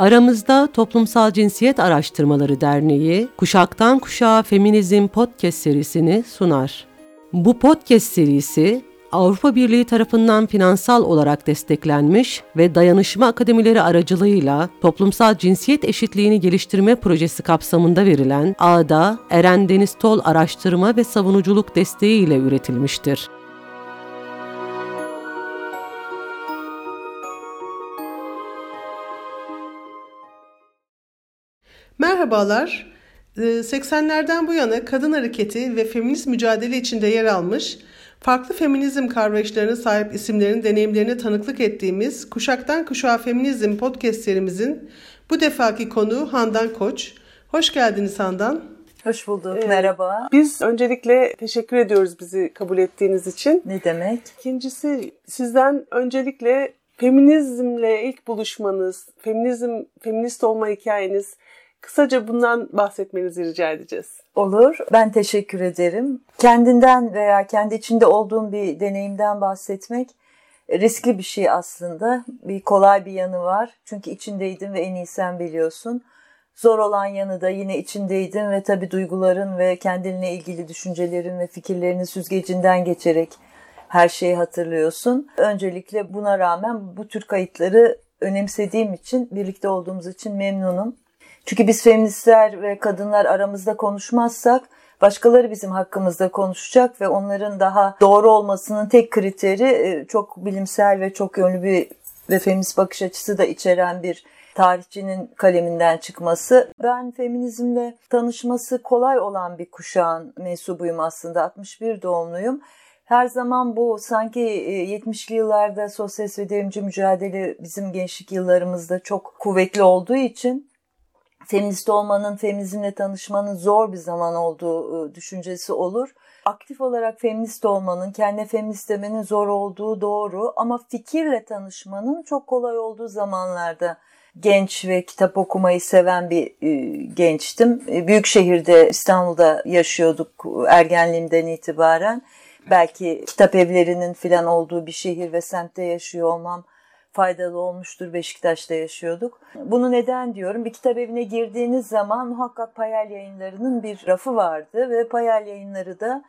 Aramızda Toplumsal Cinsiyet Araştırmaları Derneği Kuşaktan Kuşağa Feminizm Podcast serisini sunar. Bu podcast serisi Avrupa Birliği tarafından finansal olarak desteklenmiş ve dayanışma akademileri aracılığıyla toplumsal cinsiyet eşitliğini geliştirme projesi kapsamında verilen ADA Eren Deniz Tol Araştırma ve Savunuculuk desteği ile üretilmiştir. Merhabalar. 80'lerden bu yana kadın hareketi ve feminist mücadele içinde yer almış, farklı feminizm kavrayışlarına sahip isimlerin deneyimlerine tanıklık ettiğimiz Kuşaktan Kuşağa Feminizm podcast serimizin bu defaki konuğu Handan Koç. Hoş geldiniz Handan. Hoş bulduk. Ee, Merhaba. Biz öncelikle teşekkür ediyoruz bizi kabul ettiğiniz için. Ne demek? İkincisi sizden öncelikle feminizmle ilk buluşmanız, feminizm, feminist olma hikayeniz, Kısaca bundan bahsetmenizi rica edeceğiz. Olur. Ben teşekkür ederim. Kendinden veya kendi içinde olduğum bir deneyimden bahsetmek riskli bir şey aslında. Bir kolay bir yanı var. Çünkü içindeydim ve en iyi sen biliyorsun. Zor olan yanı da yine içindeydim ve tabii duyguların ve kendinle ilgili düşüncelerin ve fikirlerinin süzgecinden geçerek her şeyi hatırlıyorsun. Öncelikle buna rağmen bu tür kayıtları önemsediğim için, birlikte olduğumuz için memnunum. Çünkü biz feministler ve kadınlar aramızda konuşmazsak başkaları bizim hakkımızda konuşacak ve onların daha doğru olmasının tek kriteri e, çok bilimsel ve çok yönlü bir ve feminist bakış açısı da içeren bir tarihçinin kaleminden çıkması. Ben feminizmle tanışması kolay olan bir kuşağın mensubuyum aslında. 61 doğumluyum. Her zaman bu sanki 70'li e, yıllarda sosyalist ve devrimci mücadele bizim gençlik yıllarımızda çok kuvvetli olduğu için feminist olmanın, feminizmle tanışmanın zor bir zaman olduğu e, düşüncesi olur. Aktif olarak feminist olmanın, kendi feminist demenin zor olduğu doğru ama fikirle tanışmanın çok kolay olduğu zamanlarda genç ve kitap okumayı seven bir e, gençtim. E, büyük şehirde İstanbul'da yaşıyorduk ergenliğimden itibaren. Belki kitap evlerinin filan olduğu bir şehir ve semtte yaşıyor olmam faydalı olmuştur. Beşiktaş'ta yaşıyorduk. Bunu neden diyorum? Bir kitap evine girdiğiniz zaman muhakkak Payal yayınlarının bir rafı vardı ve Payal yayınları da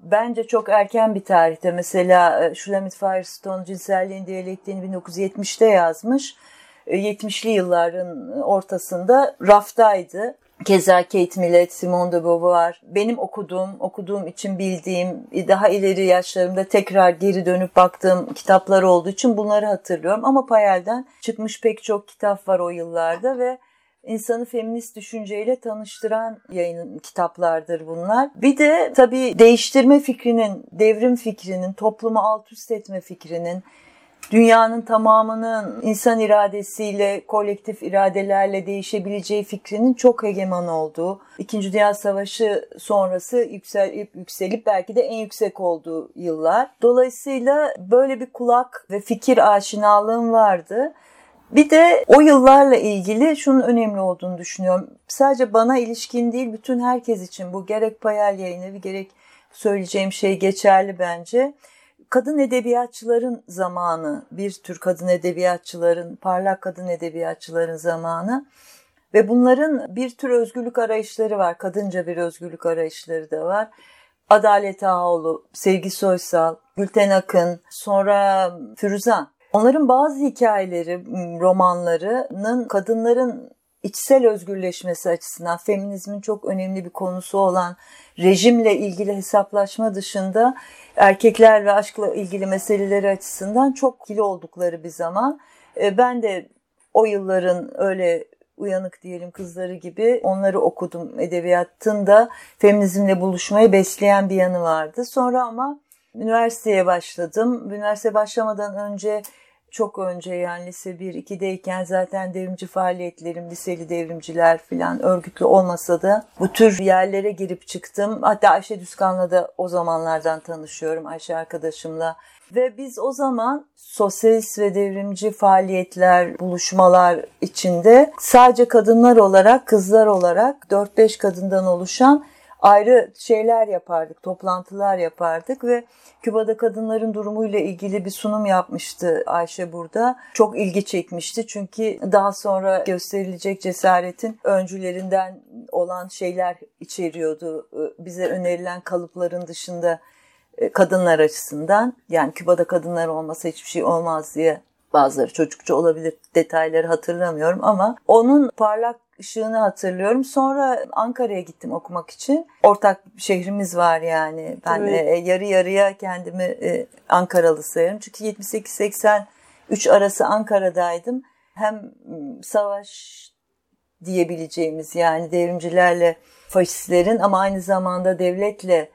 bence çok erken bir tarihte mesela Shulamit e, Firestone cinselliğin diyalektiğini 1970'te yazmış. 70'li e, yılların ortasında raftaydı. Keza Kate Millett, Simone de Beauvoir, benim okuduğum, okuduğum için bildiğim, daha ileri yaşlarımda tekrar geri dönüp baktığım kitaplar olduğu için bunları hatırlıyorum. Ama Payel'den çıkmış pek çok kitap var o yıllarda ve insanı feminist düşünceyle tanıştıran yayın kitaplardır bunlar. Bir de tabii değiştirme fikrinin, devrim fikrinin, toplumu alt üst etme fikrinin, dünyanın tamamının insan iradesiyle, kolektif iradelerle değişebileceği fikrinin çok hegeman olduğu, İkinci Dünya Savaşı sonrası yükselip, yükselip belki de en yüksek olduğu yıllar. Dolayısıyla böyle bir kulak ve fikir aşinalığım vardı. Bir de o yıllarla ilgili şunun önemli olduğunu düşünüyorum. Sadece bana ilişkin değil, bütün herkes için bu gerek Payal yayını gerek söyleyeceğim şey geçerli bence kadın edebiyatçıların zamanı, bir tür kadın edebiyatçıların, parlak kadın edebiyatçıların zamanı ve bunların bir tür özgürlük arayışları var. Kadınca bir özgürlük arayışları da var. Adalet Ağoğlu, Sevgi Soysal, Gülten Akın, sonra Firuzan. Onların bazı hikayeleri, romanlarının kadınların içsel özgürleşmesi açısından feminizmin çok önemli bir konusu olan rejimle ilgili hesaplaşma dışında erkekler ve aşkla ilgili meseleleri açısından çok kili oldukları bir zaman. E, ben de o yılların öyle uyanık diyelim kızları gibi onları okudum. Edebiyatın da feminizmle buluşmayı besleyen bir yanı vardı. Sonra ama üniversiteye başladım. Üniversite başlamadan önce çok önce yani lise 1-2'deyken zaten devrimci faaliyetlerim, liseli devrimciler falan örgütlü olmasa da bu tür yerlere girip çıktım. Hatta Ayşe Düzkan'la da o zamanlardan tanışıyorum Ayşe arkadaşımla. Ve biz o zaman sosyalist ve devrimci faaliyetler, buluşmalar içinde sadece kadınlar olarak, kızlar olarak 4-5 kadından oluşan ayrı şeyler yapardık, toplantılar yapardık ve Küba'da kadınların durumuyla ilgili bir sunum yapmıştı Ayşe burada. Çok ilgi çekmişti çünkü daha sonra gösterilecek cesaretin öncülerinden olan şeyler içeriyordu. Bize önerilen kalıpların dışında e, kadınlar açısından yani Küba'da kadınlar olmasa hiçbir şey olmaz diye bazıları çocukça olabilir detayları hatırlamıyorum ama onun parlak ışığını hatırlıyorum. Sonra Ankara'ya gittim okumak için. Ortak şehrimiz var yani. Ben evet. e, yarı yarıya kendimi e, Ankaralı sayarım. Çünkü 78-83 arası Ankara'daydım. Hem savaş diyebileceğimiz yani devrimcilerle faşistlerin ama aynı zamanda devletle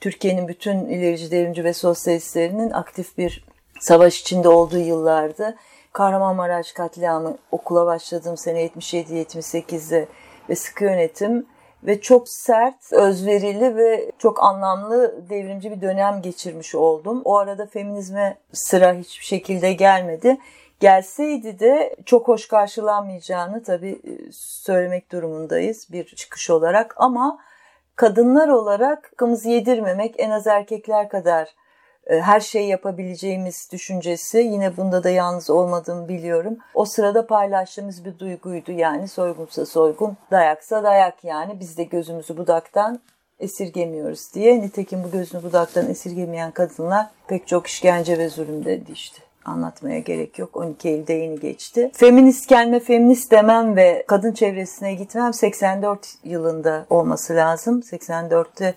Türkiye'nin bütün ilerici devrimci ve sosyalistlerinin aktif bir savaş içinde olduğu yıllardı. Kahramanmaraş katliamı okula başladığım sene 77-78'de ve sıkı yönetim ve çok sert, özverili ve çok anlamlı devrimci bir dönem geçirmiş oldum. O arada feminizme sıra hiçbir şekilde gelmedi. Gelseydi de çok hoş karşılanmayacağını tabii e, söylemek durumundayız bir çıkış olarak ama kadınlar olarak hakkımızı yedirmemek en az erkekler kadar her şeyi yapabileceğimiz düşüncesi yine bunda da yalnız olmadığımı biliyorum. O sırada paylaştığımız bir duyguydu yani soygunsa soygun, dayaksa dayak yani biz de gözümüzü budaktan esirgemiyoruz diye. Nitekim bu gözünü budaktan esirgemeyen kadınlar pek çok işkence ve zulümde işte anlatmaya gerek yok. 12 Eylül'de yeni geçti. Feminist kelime feminist demem ve kadın çevresine gitmem 84 yılında olması lazım. 84'te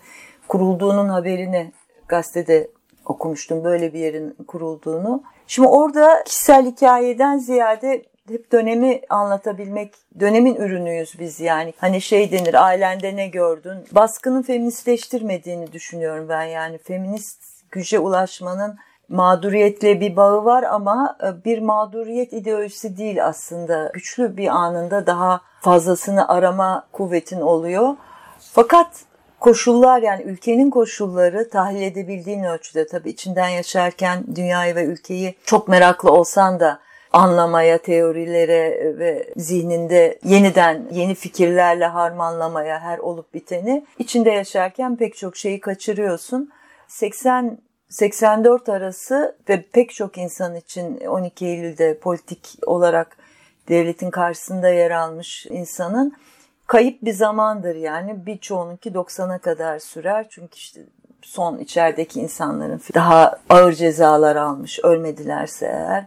kurulduğunun haberini gazetede okumuştum böyle bir yerin kurulduğunu. Şimdi orada kişisel hikayeden ziyade hep dönemi anlatabilmek, dönemin ürünüyüz biz yani. Hani şey denir, ailende ne gördün? Baskının feministleştirmediğini düşünüyorum ben yani. Feminist güce ulaşmanın mağduriyetle bir bağı var ama e, bir mağduriyet ideolojisi değil aslında. Güçlü bir anında daha fazlasını arama kuvvetin oluyor. Fakat koşullar yani ülkenin koşulları tahlil edebildiğin ölçüde tabii içinden yaşarken dünyayı ve ülkeyi çok meraklı olsan da anlamaya, teorilere ve zihninde yeniden yeni fikirlerle harmanlamaya her olup biteni içinde yaşarken pek çok şeyi kaçırıyorsun. 80 84 arası ve pek çok insan için 12 Eylül'de politik olarak devletin karşısında yer almış insanın kayıp bir zamandır yani birçoğununki 90'a kadar sürer çünkü işte son içerideki insanların daha ağır cezalar almış ölmedilerse eğer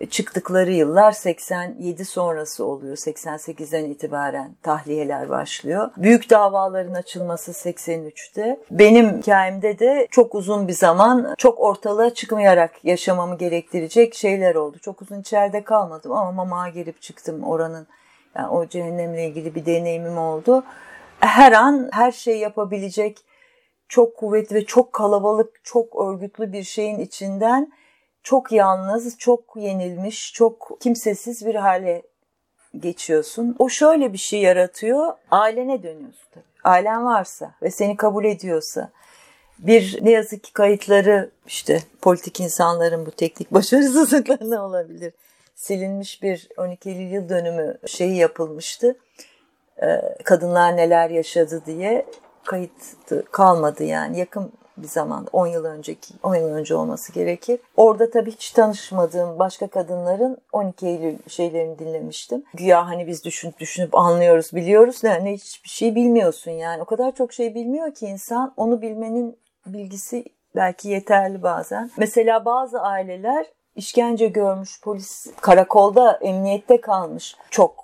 e, çıktıkları yıllar 87 sonrası oluyor. 88'den itibaren tahliyeler başlıyor. Büyük davaların açılması 83'te. Benim hikayemde de çok uzun bir zaman çok ortalığa çıkmayarak yaşamamı gerektirecek şeyler oldu. Çok uzun içeride kalmadım ama mamağa girip çıktım oranın. Yani o cehennemle ilgili bir deneyimim oldu. Her an her şey yapabilecek çok kuvvetli ve çok kalabalık, çok örgütlü bir şeyin içinden çok yalnız, çok yenilmiş, çok kimsesiz bir hale geçiyorsun. O şöyle bir şey yaratıyor. Ailene dönüyorsun tabii. Ailen varsa ve seni kabul ediyorsa bir ne yazık ki kayıtları işte politik insanların bu teknik başarısızlıklarına olabilir. Silinmiş bir 12 Eylül yıl dönümü şeyi yapılmıştı. Ee, kadınlar neler yaşadı diye kayıt kalmadı yani yakın bir zaman 10 yıl önceki 10 yıl önce olması gerekir. Orada tabii hiç tanışmadığım başka kadınların 12 Eylül şeylerini dinlemiştim. Güya hani biz düşünüp düşünüp anlıyoruz, biliyoruz da hani hiçbir şey bilmiyorsun yani. O kadar çok şey bilmiyor ki insan onu bilmenin bilgisi belki yeterli bazen. Mesela bazı aileler işkence görmüş, polis karakolda, emniyette kalmış. Çok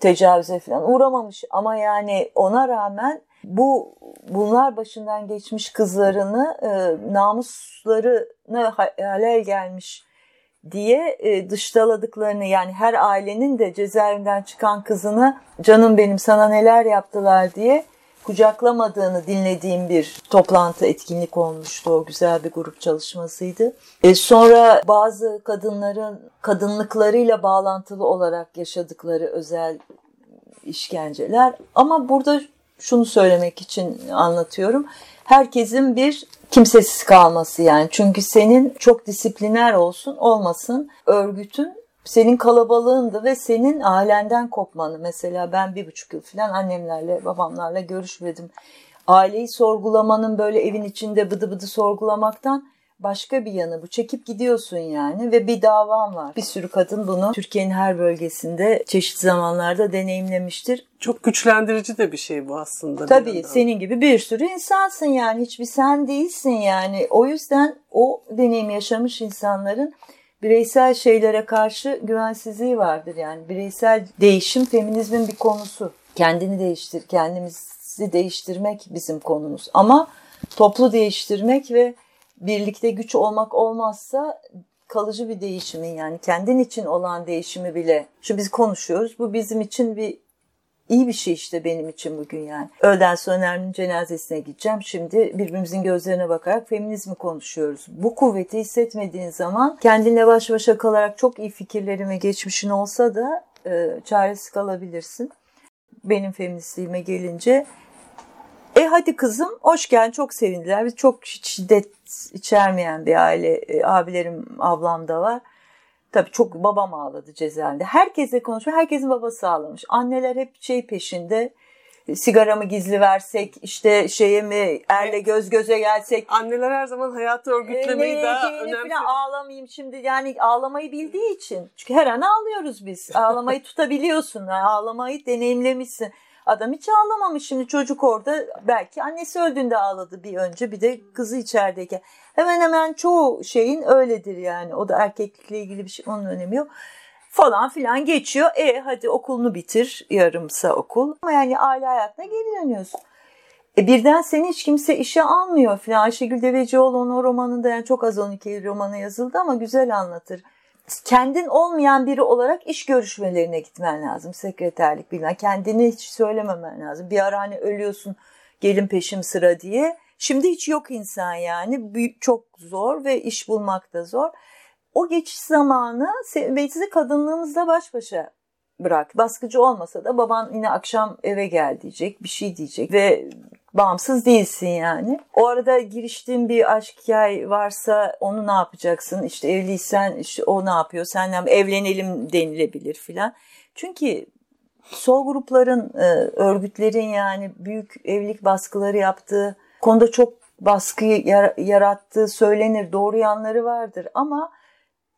tecavüze falan uğramamış ama yani ona rağmen bu bunlar başından geçmiş kızlarını e, namuslarına halel gelmiş diye e, dışlaladıklarını yani her ailenin de cezaevinden çıkan kızını canım benim sana neler yaptılar diye kucaklamadığını dinlediğim bir toplantı etkinlik olmuştu. O güzel bir grup çalışmasıydı. E sonra bazı kadınların kadınlıklarıyla bağlantılı olarak yaşadıkları özel işkenceler ama burada şunu söylemek için anlatıyorum. Herkesin bir kimsesiz kalması yani. Çünkü senin çok disipliner olsun olmasın örgütün senin kalabalığındı ve senin ailenden kopmanı. Mesela ben bir buçuk yıl falan annemlerle babamlarla görüşmedim. aileyi sorgulamanın böyle evin içinde bıdı bıdı sorgulamaktan başka bir yanı bu. Çekip gidiyorsun yani ve bir davan var. Bir sürü kadın bunu Türkiye'nin her bölgesinde çeşitli zamanlarda deneyimlemiştir. Çok güçlendirici de bir şey bu aslında. Tabii senin gibi bir sürü insansın yani hiçbir sen değilsin yani. O yüzden o deneyim yaşamış insanların bireysel şeylere karşı güvensizliği vardır yani. Bireysel değişim feminizmin bir konusu. Kendini değiştir, kendimizi değiştirmek bizim konumuz. Ama toplu değiştirmek ve birlikte güç olmak olmazsa kalıcı bir değişimin yani kendin için olan değişimi bile. Şu biz konuşuyoruz. Bu bizim için bir iyi bir şey işte benim için bugün yani. Öğleden sonra Nermin'in cenazesine gideceğim. Şimdi birbirimizin gözlerine bakarak feminizmi konuşuyoruz. Bu kuvveti hissetmediğin zaman kendinle baş başa kalarak çok iyi fikirlerin ve geçmişin olsa da e, çaresiz kalabilirsin. Benim feministliğime gelince e hadi kızım hoş geldin çok sevindiler. Biz çok şiddet içermeyen bir aile. E, abilerim ablam da var. Tabii çok babam ağladı cezaevinde. Herkese konuşuyor. Herkesin babası ağlamış. Anneler hep şey peşinde. Sigaramı gizli versek, işte şeye mi erle göz göze gelsek. Anneler her zaman hayatı örgütlemeyi e, daha önemli. Ağlamayayım şimdi yani ağlamayı bildiği için. Çünkü her an ağlıyoruz biz. Ağlamayı tutabiliyorsun. Ağlamayı deneyimlemişsin. Adam hiç ağlamamış şimdi çocuk orada belki annesi öldüğünde ağladı bir önce bir de kızı içerideyken. Hemen hemen çoğu şeyin öyledir yani o da erkeklikle ilgili bir şey onun önemi yok falan filan geçiyor. E hadi okulunu bitir yarımsa okul ama yani aile hayatına geri dönüyorsun. E birden seni hiç kimse işe almıyor filan. Ayşegül Devecioğlu'nun o romanında yani çok az 12 romanı yazıldı ama güzel anlatır kendin olmayan biri olarak iş görüşmelerine gitmen lazım. Sekreterlik bilmem. Kendini hiç söylememen lazım. Bir ara hani ölüyorsun gelin peşim sıra diye. Şimdi hiç yok insan yani. Çok zor ve iş bulmak da zor. O geçiş zamanı ve sizi kadınlığımızla baş başa bırak. Baskıcı olmasa da baban yine akşam eve gel diyecek, bir şey diyecek ve bağımsız değilsin yani. O arada giriştiğin bir aşk hikaye varsa onu ne yapacaksın? İşte evliysen işte o ne yapıyor? Senle evlenelim denilebilir filan. Çünkü sol grupların, e, örgütlerin yani büyük evlilik baskıları yaptığı konuda çok baskı yarattığı söylenir. Doğru yanları vardır ama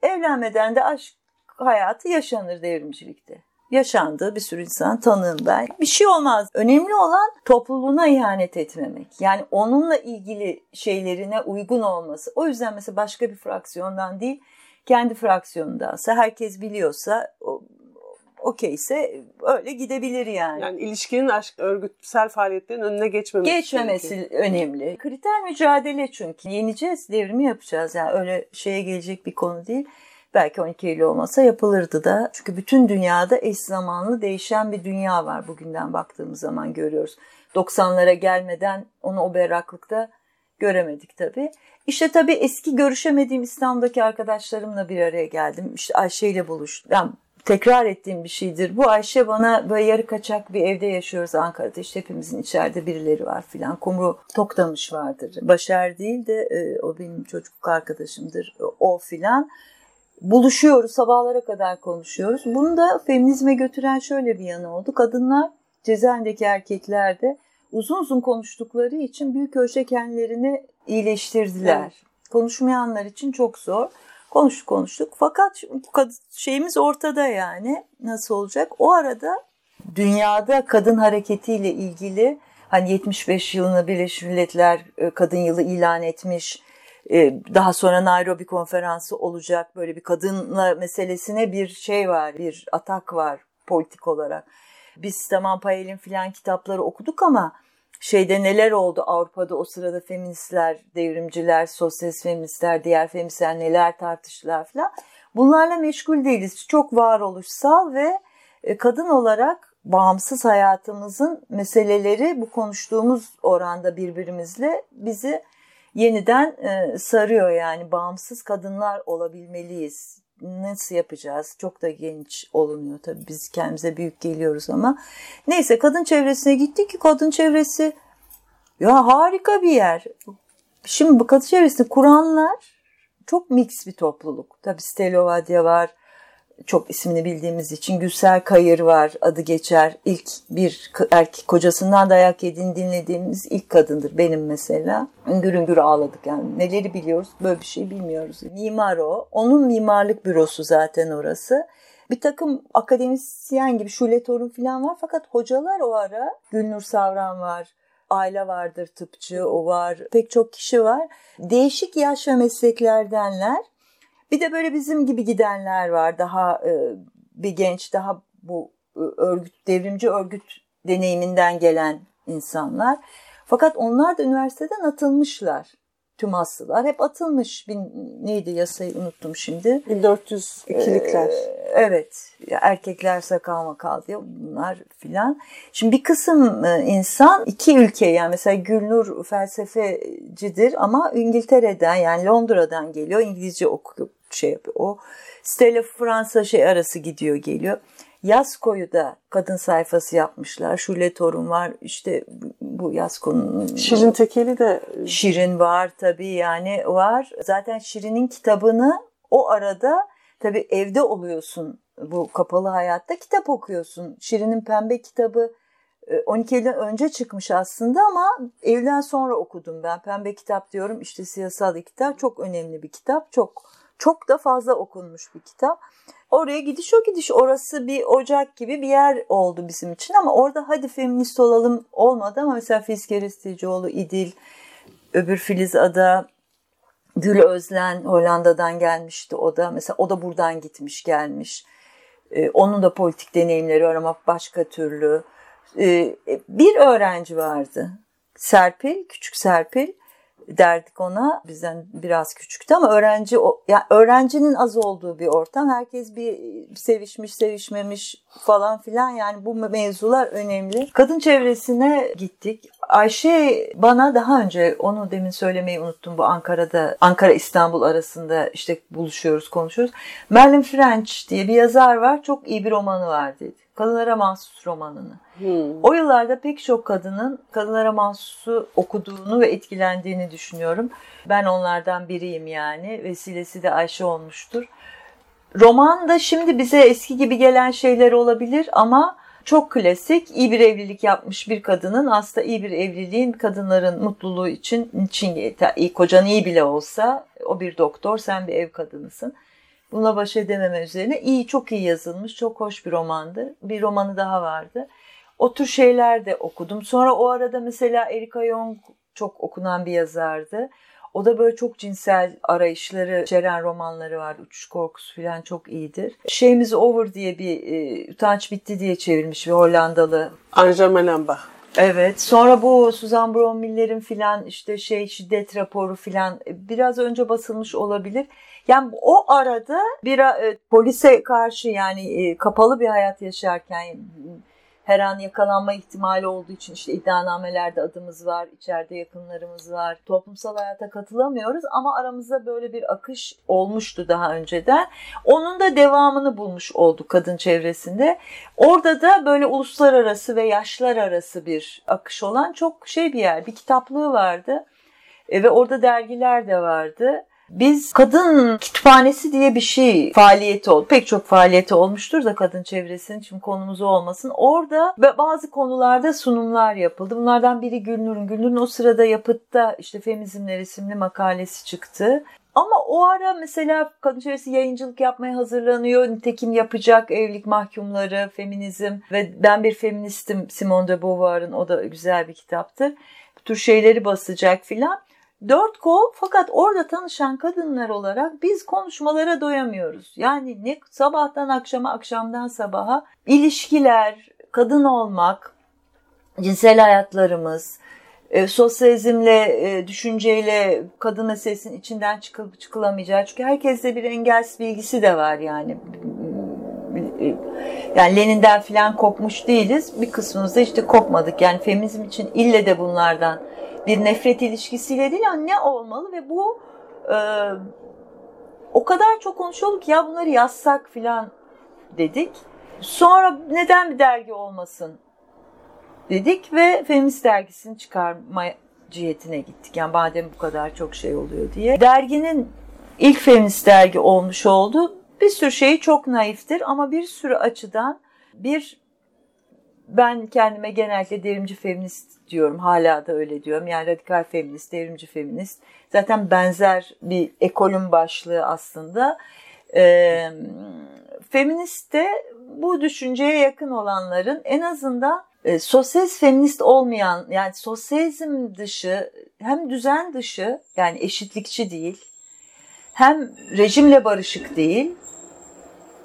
evlenmeden de aşk hayatı yaşanır devrimcilikte yaşandığı bir sürü insan tanığım ben. Bir şey olmaz. Önemli olan topluluğuna ihanet etmemek. Yani onunla ilgili şeylerine uygun olması. O yüzden mesela başka bir fraksiyondan değil, kendi fraksiyonundansa herkes biliyorsa okeyse öyle gidebilir yani. Yani ilişkinin aşk örgütsel faaliyetlerin önüne geçmemesi. Geçmemesi gerekiyor. önemli. Kriter mücadele çünkü. Yeneceğiz, devrimi yapacağız. Yani öyle şeye gelecek bir konu değil. Belki 12 Eylül olmasa yapılırdı da. Çünkü bütün dünyada eş zamanlı değişen bir dünya var bugünden baktığımız zaman görüyoruz. 90'lara gelmeden onu o berraklıkta göremedik tabii. İşte tabii eski görüşemediğim İstanbul'daki arkadaşlarımla bir araya geldim. İşte Ayşe ile buluştum. Yani tekrar ettiğim bir şeydir. Bu Ayşe bana böyle yarı kaçak bir evde yaşıyoruz Ankara'da. İşte hepimizin içeride birileri var filan. Kumru Toktamış vardır. Başar değil de e, o benim çocukluk arkadaşımdır. O filan buluşuyoruz, sabahlara kadar konuşuyoruz. Bunu da feminizme götüren şöyle bir yanı oldu. Kadınlar cezaevindeki erkekler de uzun uzun konuştukları için büyük ölçüde kendilerini iyileştirdiler. Evet. Konuşmayanlar için çok zor. Konuştuk konuştuk fakat şeyimiz ortada yani nasıl olacak? O arada dünyada kadın hareketiyle ilgili hani 75 yılını Birleşmiş Milletler e, Kadın Yılı ilan etmiş daha sonra Nairobi konferansı olacak. Böyle bir kadınla meselesine bir şey var, bir atak var politik olarak. Biz tamam Payel'in filan kitapları okuduk ama şeyde neler oldu Avrupa'da o sırada feministler, devrimciler, sosyalist feministler, diğer feministler neler tartıştılar filan. Bunlarla meşgul değiliz. Çok varoluşsal ve e, kadın olarak bağımsız hayatımızın meseleleri bu konuştuğumuz oranda birbirimizle bizi yeniden e, sarıyor yani bağımsız kadınlar olabilmeliyiz. Nasıl yapacağız? Çok da genç olunuyor tabii biz kendimize büyük geliyoruz ama. Neyse kadın çevresine gittik ki kadın çevresi ya harika bir yer. Şimdi bu kadın çevresini kuranlar çok mix bir topluluk. Tabii Stelovadya var, çok ismini bildiğimiz için Gülsel Kayır var adı geçer. İlk bir erkek kocasından dayak yediğini dinlediğimiz ilk kadındır benim mesela. Üngür üngür ağladık yani neleri biliyoruz böyle bir şey bilmiyoruz. Mimar o. Onun mimarlık bürosu zaten orası. Bir takım akademisyen gibi Şule Torun falan var fakat hocalar o ara Gülnur Savran var. Aile vardır tıpçı, o var. Pek çok kişi var. Değişik yaş ve mesleklerdenler. Bir de böyle bizim gibi gidenler var. Daha e, bir genç, daha bu e, örgüt, devrimci örgüt deneyiminden gelen insanlar. Fakat onlar da üniversiteden atılmışlar. Tüm hastalar hep atılmış. Bir, neydi yasayı unuttum şimdi. 1402'likler. Ee, evet. Erkekler sakal makal diyor bunlar filan. Şimdi bir kısım e, insan iki ülke yani mesela Gülnur felsefecidir ama İngiltere'den yani Londra'dan geliyor. İngilizce okuyor şey yapıyor. O Stella Fransa şey arası gidiyor geliyor. Yaz koyu da kadın sayfası yapmışlar. Şule Torun var. İşte bu yaz konunun... Şirin Tekeli de... Şirin var tabii yani var. Zaten Şirin'in kitabını o arada tabii evde oluyorsun bu kapalı hayatta kitap okuyorsun. Şirin'in pembe kitabı 12 e, Eylül'den önce çıkmış aslında ama evden sonra okudum ben. Pembe kitap diyorum işte siyasal kitap çok önemli bir kitap. Çok çok da fazla okunmuş bir kitap. Oraya gidiş o gidiş orası bir ocak gibi bir yer oldu bizim için ama orada hadi feminist olalım olmadı ama mesela Filiz Kerestecioğlu, İdil, öbür Filiz Ada, Gül Özlen Hollanda'dan gelmişti o da. Mesela o da buradan gitmiş gelmiş. Ee, onun da politik deneyimleri var ama başka türlü. Ee, bir öğrenci vardı. Serpil, küçük Serpil derdik ona. Bizden biraz küçüktü ama öğrenci yani öğrencinin az olduğu bir ortam. Herkes bir sevişmiş, sevişmemiş falan filan. Yani bu mevzular önemli. Kadın çevresine gittik. Ayşe bana daha önce onu demin söylemeyi unuttum bu Ankara'da Ankara İstanbul arasında işte buluşuyoruz konuşuyoruz. Merlin French diye bir yazar var çok iyi bir romanı var dedi. Kadınlara mahsus romanını. Hmm. O yıllarda pek çok kadının kadınlara mahsusu okuduğunu ve etkilendiğini düşünüyorum. Ben onlardan biriyim yani. Vesilesi de Ayşe olmuştur. Roman da şimdi bize eski gibi gelen şeyler olabilir ama çok klasik, iyi bir evlilik yapmış bir kadının aslında iyi bir evliliğin kadınların mutluluğu için, için kocan iyi bile olsa o bir doktor, sen bir ev kadınısın. Buna baş edememe üzerine iyi, çok iyi yazılmış, çok hoş bir romandı. Bir romanı daha vardı. O tür şeyler de okudum. Sonra o arada mesela Erika Jong çok okunan bir yazardı. O da böyle çok cinsel arayışları içeren romanları var. Uçuş korkusu falan çok iyidir. Şeyimiz Over diye bir e, utanç bitti diye çevirmiş bir Hollandalı. Anja Melenbach. Evet. Sonra bu Suzan Bromiller'in filan işte şey şiddet raporu filan e, biraz önce basılmış olabilir. Yani o arada bir e, polise karşı yani e, kapalı bir hayat yaşarken her an yakalanma ihtimali olduğu için işte iddianamelerde adımız var, içeride yakınlarımız var. Toplumsal hayata katılamıyoruz ama aramızda böyle bir akış olmuştu daha önceden. Onun da devamını bulmuş olduk kadın çevresinde. Orada da böyle uluslararası ve yaşlar arası bir akış olan çok şey bir yer. Bir kitaplığı vardı e, ve orada dergiler de vardı. Biz kadın kütüphanesi diye bir şey faaliyeti oldu. Pek çok faaliyeti olmuştur da kadın çevresinin şimdi konumuz olmasın. Orada ve bazı konularda sunumlar yapıldı. Bunlardan biri Gülnur'un. Gülnur'un o sırada yapıtta işte Femizmler isimli makalesi çıktı. Ama o ara mesela kadın çevresi yayıncılık yapmaya hazırlanıyor. Nitekim yapacak evlilik mahkumları, feminizm ve ben bir feministim Simone de Beauvoir'ın o da güzel bir kitaptır. Bu tür şeyleri basacak filan. Dört kol fakat orada tanışan kadınlar olarak biz konuşmalara doyamıyoruz. Yani ne sabahtan akşama, akşamdan sabaha ilişkiler, kadın olmak, cinsel hayatlarımız, e, sosyalizmle, e, düşünceyle kadın meselesinin içinden çıkıp çıkılamayacağı. Çünkü herkeste bir engelsiz bilgisi de var yani. Yani Lenin'den filan kopmuş değiliz. Bir kısmımız da işte kopmadık. Yani feminizm için ille de bunlardan bir nefret ilişkisiyle değil yani ne olmalı ve bu e, o kadar çok konuşuyoruz ki ya bunları yazsak filan dedik. Sonra neden bir dergi olmasın dedik ve Feminist dergisini çıkarma cihetine gittik. Yani madem bu kadar çok şey oluyor diye. Derginin ilk feminist dergi olmuş oldu. bir sürü şeyi çok naiftir ama bir sürü açıdan bir ben kendime genellikle devrimci feminist diyorum. Hala da öyle diyorum. Yani radikal feminist, devrimci feminist. Zaten benzer bir ekolün başlığı aslında. Ee, feminist de bu düşünceye yakın olanların en azından e, sosyalist feminist olmayan yani sosyalizm dışı hem düzen dışı yani eşitlikçi değil hem rejimle barışık değil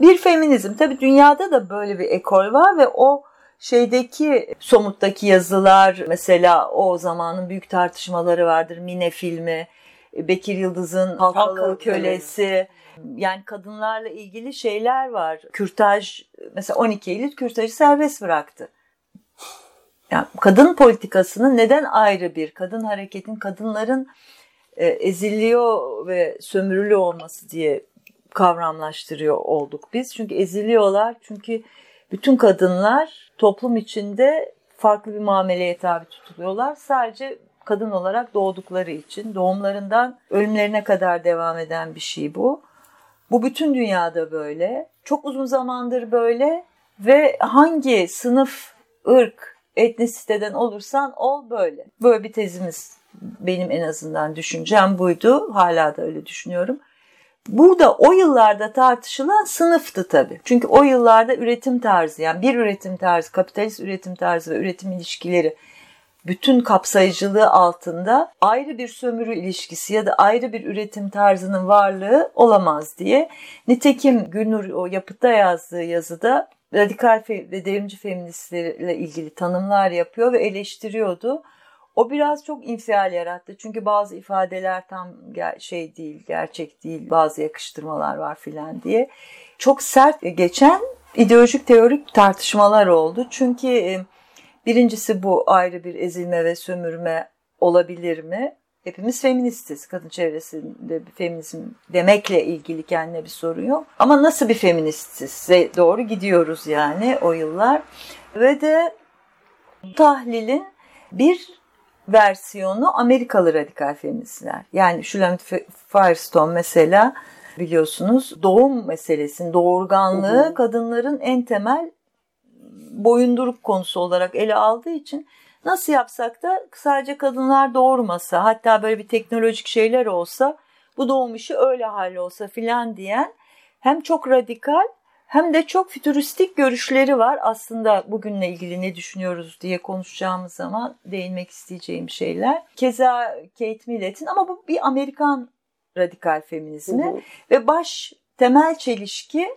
bir feminizm. Tabi dünyada da böyle bir ekol var ve o şeydeki somuttaki yazılar mesela o zamanın büyük tartışmaları vardır. Mine filmi, Bekir Yıldız'ın Halkalı, Halkalı Kölesi. Yani kadınlarla ilgili şeyler var. Kürtaj mesela 12 Eylül kürtajı serbest bıraktı. Yani kadın politikasının neden ayrı bir kadın hareketin kadınların e, eziliyor ve sömürülüyor olması diye kavramlaştırıyor olduk biz. Çünkü eziliyorlar. Çünkü bütün kadınlar toplum içinde farklı bir muameleye tabi tutuluyorlar. Sadece kadın olarak doğdukları için doğumlarından ölümlerine kadar devam eden bir şey bu. Bu bütün dünyada böyle. Çok uzun zamandır böyle ve hangi sınıf, ırk, etnisiteden olursan ol böyle. Böyle bir tezimiz benim en azından düşüncem buydu. Hala da öyle düşünüyorum. Burada o yıllarda tartışılan sınıftı tabii. Çünkü o yıllarda üretim tarzı yani bir üretim tarzı, kapitalist üretim tarzı ve üretim ilişkileri bütün kapsayıcılığı altında ayrı bir sömürü ilişkisi ya da ayrı bir üretim tarzının varlığı olamaz diye. Nitekim Gülnur o yapıtta yazdığı yazıda radikal ve devrimci feministlerle ilgili tanımlar yapıyor ve eleştiriyordu. O biraz çok infial yarattı. Çünkü bazı ifadeler tam şey değil, gerçek değil, bazı yakıştırmalar var filan diye. Çok sert geçen ideolojik teorik tartışmalar oldu. Çünkü e, birincisi bu ayrı bir ezilme ve sömürme olabilir mi? Hepimiz feministiz. Kadın çevresinde bir feminizm demekle ilgili kendine bir sorun yok. Ama nasıl bir feministiz? Doğru gidiyoruz yani o yıllar. Ve de tahlilin bir versiyonu Amerikalı radikal feministler. Yani Shulamit Firestone mesela biliyorsunuz doğum meselesini, doğurganlığı hı hı. kadınların en temel boyunduruk konusu olarak ele aldığı için nasıl yapsak da sadece kadınlar doğurmasa hatta böyle bir teknolojik şeyler olsa bu doğum işi öyle hallolsa filan diyen hem çok radikal hem de çok fütüristik görüşleri var. Aslında bugünle ilgili ne düşünüyoruz diye konuşacağımız zaman değinmek isteyeceğim şeyler. Keza Kate Millett'in ama bu bir Amerikan radikal feminizmi hı hı. ve baş temel çelişki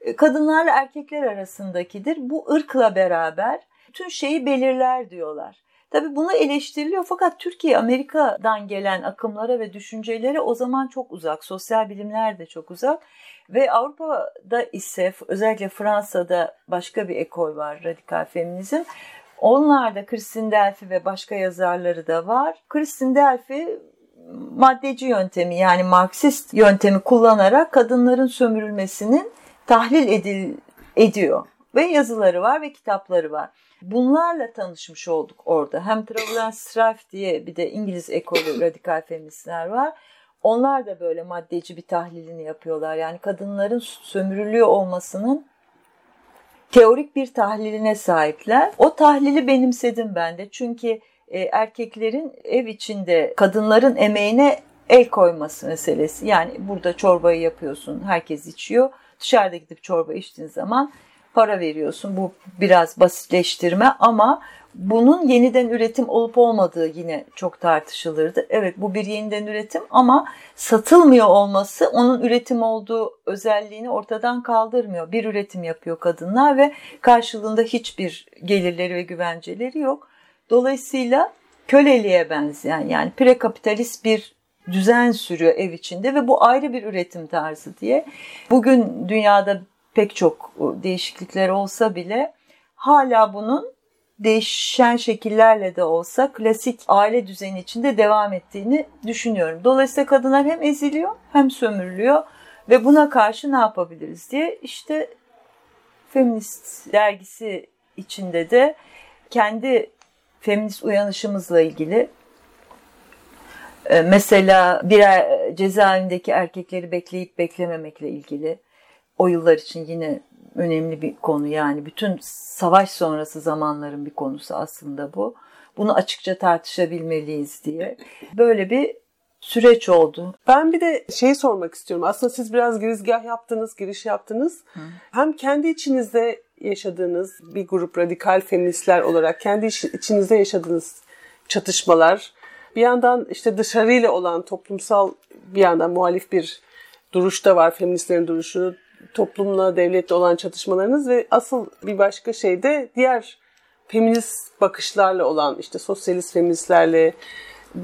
e, kadınlarla erkekler arasındakidir. Bu ırkla beraber bütün şeyi belirler diyorlar. Tabi bunu eleştiriliyor fakat Türkiye Amerika'dan gelen akımlara ve düşüncelere o zaman çok uzak. Sosyal bilimler de çok uzak. Ve Avrupa'da ise özellikle Fransa'da başka bir ekol var radikal feminizm. Onlarda Kristin Delphi ve başka yazarları da var. Kristin Delphi maddeci yöntemi yani Marksist yöntemi kullanarak kadınların sömürülmesinin tahlil edil, ediyor. Ve yazıları var ve kitapları var. Bunlarla tanışmış olduk orada. Hem Travel and Strife diye bir de İngiliz ekolü radikal feministler var. Onlar da böyle maddeci bir tahlilini yapıyorlar. Yani kadınların sömürülüyor olmasının teorik bir tahliline sahipler. O tahlili benimsedim ben de. Çünkü e, erkeklerin ev içinde kadınların emeğine el koyması meselesi. Yani burada çorbayı yapıyorsun, herkes içiyor. Dışarıda gidip çorba içtiğin zaman para veriyorsun. Bu biraz basitleştirme ama bunun yeniden üretim olup olmadığı yine çok tartışılırdı. Evet bu bir yeniden üretim ama satılmıyor olması onun üretim olduğu özelliğini ortadan kaldırmıyor. Bir üretim yapıyor kadınlar ve karşılığında hiçbir gelirleri ve güvenceleri yok. Dolayısıyla köleliğe benzeyen yani prekapitalist bir düzen sürüyor ev içinde ve bu ayrı bir üretim tarzı diye. Bugün dünyada pek çok değişiklikler olsa bile hala bunun değişen şekillerle de olsa klasik aile düzeni içinde devam ettiğini düşünüyorum. Dolayısıyla kadınlar hem eziliyor hem sömürülüyor ve buna karşı ne yapabiliriz diye işte Feminist dergisi içinde de kendi feminist uyanışımızla ilgili e, mesela birer cezaevindeki erkekleri bekleyip beklememekle ilgili o yıllar için yine önemli bir konu yani bütün savaş sonrası zamanların bir konusu aslında bu. Bunu açıkça tartışabilmeliyiz diye. Böyle bir süreç oldu. Ben bir de şey sormak istiyorum. Aslında siz biraz girizgah yaptınız, giriş yaptınız. Hı. Hem kendi içinizde yaşadığınız bir grup radikal feministler olarak kendi içinizde yaşadığınız çatışmalar, bir yandan işte dışarıyla olan toplumsal bir yandan muhalif bir duruş da var. Feministlerin duruşu, toplumla, devletle olan çatışmalarınız ve asıl bir başka şey de diğer feminist bakışlarla olan işte sosyalist feministlerle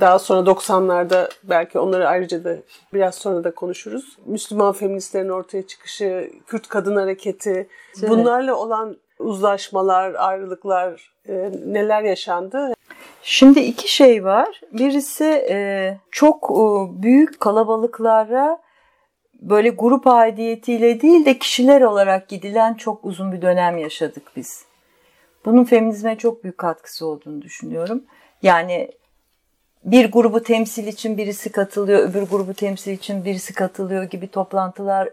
daha sonra 90'larda belki onları ayrıca da biraz sonra da konuşuruz. Müslüman feministlerin ortaya çıkışı, Kürt kadın hareketi, evet. bunlarla olan uzlaşmalar, ayrılıklar e, neler yaşandı? Şimdi iki şey var. Birisi e, çok e, büyük kalabalıklara böyle grup aidiyetiyle değil de kişiler olarak gidilen çok uzun bir dönem yaşadık biz. Bunun feminizme çok büyük katkısı olduğunu düşünüyorum. Yani bir grubu temsil için birisi katılıyor, öbür grubu temsil için birisi katılıyor gibi toplantılar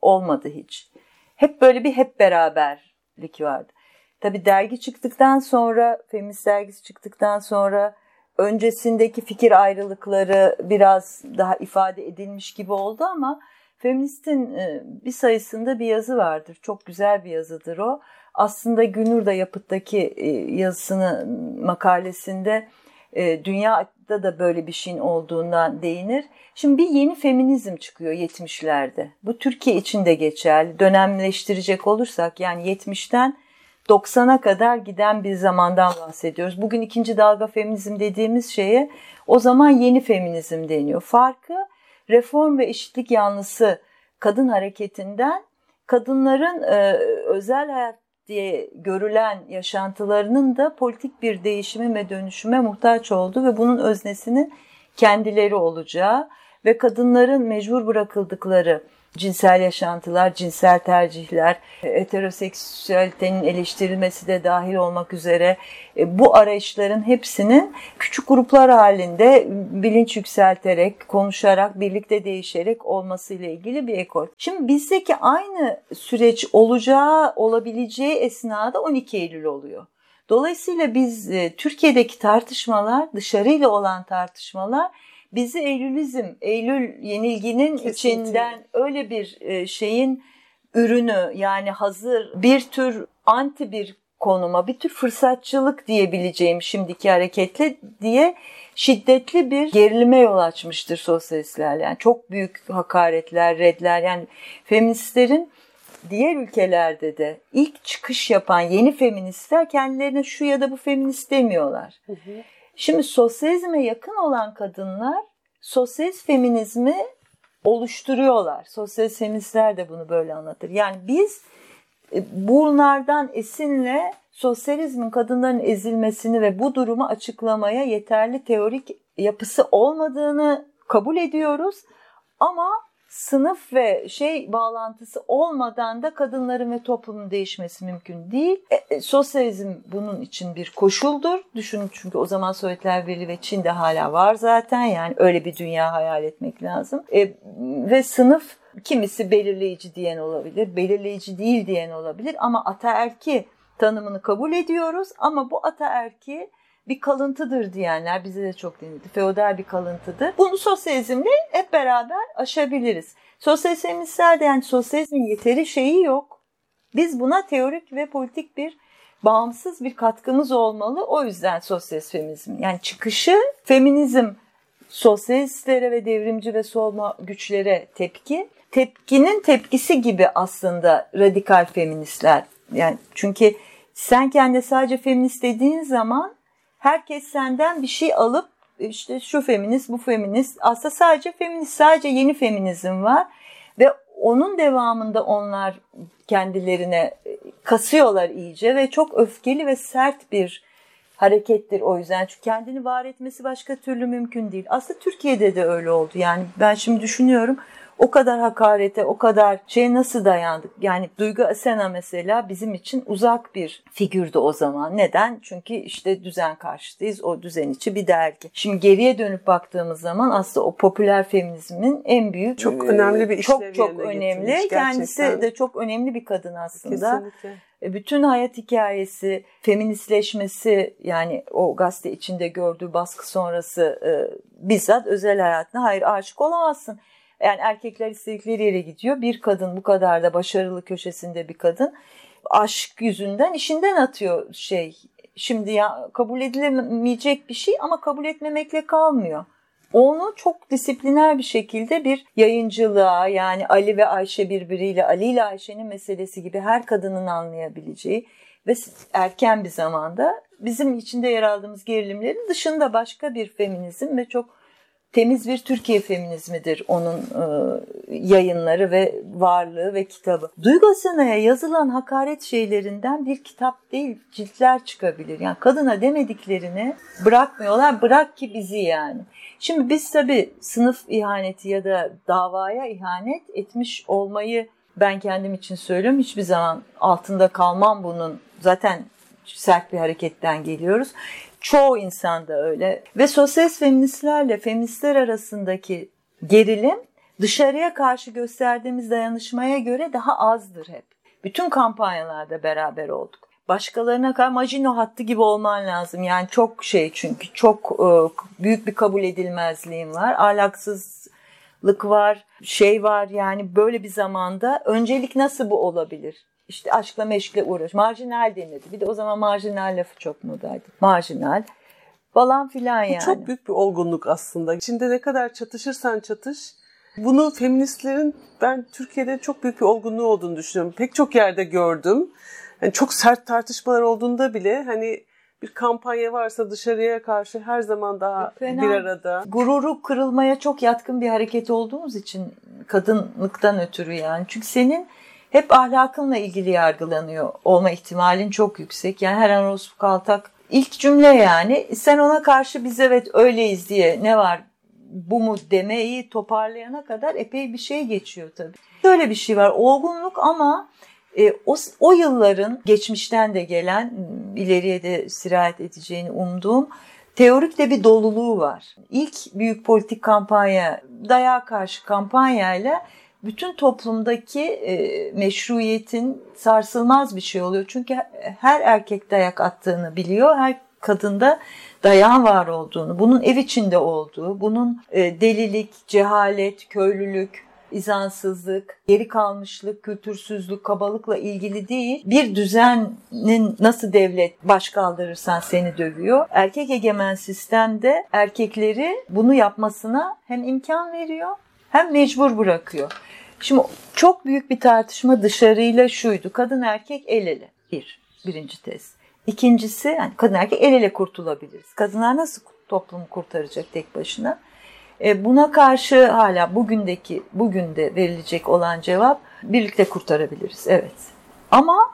olmadı hiç. Hep böyle bir hep beraberlik vardı. Tabi dergi çıktıktan sonra, feminist dergisi çıktıktan sonra öncesindeki fikir ayrılıkları biraz daha ifade edilmiş gibi oldu ama feministin e, bir sayısında bir yazı vardır. Çok güzel bir yazıdır o. Aslında Günür da Yapıt'taki e, yazısını makalesinde e, dünyada da böyle bir şeyin olduğundan değinir. Şimdi bir yeni feminizm çıkıyor 70'lerde. Bu Türkiye için de geçerli. Dönemleştirecek olursak yani 70'ten 90'a kadar giden bir zamandan bahsediyoruz. Bugün ikinci dalga feminizm dediğimiz şeye o zaman yeni feminizm deniyor. Farkı reform ve eşitlik yanlısı kadın hareketinden kadınların e, özel hayat diye görülen yaşantılarının da politik bir değişime ve dönüşüme muhtaç oldu ve bunun öznesinin kendileri olacağı ve kadınların mecbur bırakıldıkları cinsel yaşantılar, cinsel tercihler, heteroseksüelitenin eleştirilmesi de dahil olmak üzere e, bu arayışların hepsinin küçük gruplar halinde bilinç yükselterek, konuşarak, birlikte değişerek olmasıyla ilgili bir ekol. Şimdi bizdeki aynı süreç olacağı, olabileceği esnada 12 Eylül oluyor. Dolayısıyla biz e, Türkiye'deki tartışmalar, dışarıyla olan tartışmalar bizi Eylülizm, Eylül yenilginin Kesinlikle. içinden öyle bir e, şeyin ürünü yani hazır bir tür anti bir konuma, bir tür fırsatçılık diyebileceğim şimdiki hareketle diye şiddetli bir gerilime yol açmıştır sosyalistler. Yani çok büyük hakaretler, redler yani feministlerin diğer ülkelerde de ilk çıkış yapan yeni feministler kendilerine şu ya da bu feminist demiyorlar. Hı hı. Şimdi sosyalizme yakın olan kadınlar sosyalist feminizmi oluşturuyorlar. Sosyalist feministler de bunu böyle anlatır. Yani biz e, bunlardan esinle sosyalizmin kadınların ezilmesini ve bu durumu açıklamaya yeterli teorik yapısı olmadığını kabul ediyoruz. Ama sınıf ve şey bağlantısı olmadan da kadınların ve toplumun değişmesi mümkün değil. E, e, sosyalizm bunun için bir koşuldur. Düşünün çünkü o zaman Sovyetler Birliği ve Çin de hala var zaten. Yani öyle bir dünya hayal etmek lazım. E, ve sınıf kimisi belirleyici diyen olabilir, belirleyici değil diyen olabilir ama ataerki tanımını kabul ediyoruz ama bu ataerki bir kalıntıdır diyenler bize de çok denildi. Feodal bir kalıntıdır. Bunu sosyalizmle hep beraber aşabiliriz. Sosyalizmistler de yani sosyalizmin yeteri şeyi yok. Biz buna teorik ve politik bir bağımsız bir katkımız olmalı. O yüzden sosyalist feminizm. Yani çıkışı feminizm sosyalistlere ve devrimci ve solma güçlere tepki. Tepkinin tepkisi gibi aslında radikal feministler. Yani çünkü sen kendi sadece feminist dediğin zaman herkes senden bir şey alıp işte şu feminist, bu feminist. Aslında sadece feminist, sadece yeni feminizm var. Ve onun devamında onlar kendilerine e, kasıyorlar iyice ve çok öfkeli ve sert bir harekettir o yüzden. Çünkü kendini var etmesi başka türlü mümkün değil. Aslında Türkiye'de de öyle oldu. Yani ben şimdi düşünüyorum o kadar hakarete, o kadar şey nasıl dayandık? Yani Duygu Asena mesela bizim için uzak bir figürdü o zaman. Neden? Çünkü işte düzen karşıtıyız. O düzen içi bir dergi. Şimdi geriye dönüp baktığımız zaman aslında o popüler feminizmin en büyük çok önemli bir çok çok önemli. Kendisi de çok önemli bir kadın aslında. Kesinlikle. E, bütün hayat hikayesi, feministleşmesi yani o gazete içinde gördüğü baskı sonrası e, bizzat özel hayatına hayır aşık olamazsın. Yani erkekler istedikleri yere gidiyor. Bir kadın bu kadar da başarılı köşesinde bir kadın aşk yüzünden işinden atıyor şey. Şimdi ya kabul edilemeyecek bir şey ama kabul etmemekle kalmıyor onu çok disipliner bir şekilde bir yayıncılığa yani Ali ve Ayşe birbiriyle Ali ile Ayşe'nin meselesi gibi her kadının anlayabileceği ve erken bir zamanda bizim içinde yer aldığımız gerilimlerin dışında başka bir feminizm ve çok temiz bir Türkiye feminizmidir onun e, yayınları ve varlığı ve kitabı. Duygu Asena'ya yazılan hakaret şeylerinden bir kitap değil ciltler çıkabilir. Yani kadına demediklerini bırakmıyorlar bırak ki bizi yani. Şimdi biz tabii sınıf ihaneti ya da davaya ihanet etmiş olmayı ben kendim için söylüyorum. Hiçbir zaman altında kalmam bunun. Zaten sert bir hareketten geliyoruz. Çoğu insan da öyle. Ve sosyalist feministlerle feministler arasındaki gerilim dışarıya karşı gösterdiğimiz dayanışmaya göre daha azdır hep. Bütün kampanyalarda beraber olduk. Başkalarına kadar Maginot hattı gibi olman lazım. Yani çok şey çünkü çok e, büyük bir kabul edilmezliğin var. Ahlaksızlık var, şey var yani böyle bir zamanda öncelik nasıl bu olabilir? İşte aşkla meşkle uğraş. Marjinal denirdi. Bir de o zaman marjinal lafı çok modaydı. Marjinal falan filan yani. Bu çok büyük bir olgunluk aslında. İçinde ne kadar çatışırsan çatış. Bunu feministlerin ben Türkiye'de çok büyük bir olgunluğu olduğunu düşünüyorum. Pek çok yerde gördüm. Yani çok sert tartışmalar olduğunda bile hani bir kampanya varsa dışarıya karşı her zaman daha Fena. bir arada. Gururu kırılmaya çok yatkın bir hareket olduğumuz için kadınlıktan ötürü yani. Çünkü senin hep ahlakınla ilgili yargılanıyor olma ihtimalin çok yüksek. Yani her an orospu kaltak ilk cümle yani sen ona karşı biz evet öyleyiz diye ne var bu mu demeyi toparlayana kadar epey bir şey geçiyor tabii. Böyle bir şey var olgunluk ama e, o, o yılların geçmişten de gelen ileriye de sirayet edeceğini umduğum teorik de bir doluluğu var. İlk büyük politik kampanya dayağa karşı kampanyayla bütün toplumdaki e, meşruiyetin sarsılmaz bir şey oluyor. Çünkü her erkek dayak attığını biliyor, her kadında dayağın var olduğunu, bunun ev içinde olduğu, bunun e, delilik, cehalet, köylülük, izansızlık, geri kalmışlık, kültürsüzlük, kabalıkla ilgili değil. Bir düzenin nasıl devlet baş kaldırırsan seni dövüyor. Erkek egemen sistemde erkekleri bunu yapmasına hem imkan veriyor hem mecbur bırakıyor. Şimdi çok büyük bir tartışma dışarıyla şuydu. Kadın erkek el ele. Bir. Birinci tez. İkincisi yani kadın erkek el ele kurtulabiliriz. Kadınlar nasıl toplumu kurtaracak tek başına? E, buna karşı hala bugündeki bugün de verilecek olan cevap birlikte kurtarabiliriz. Evet. Ama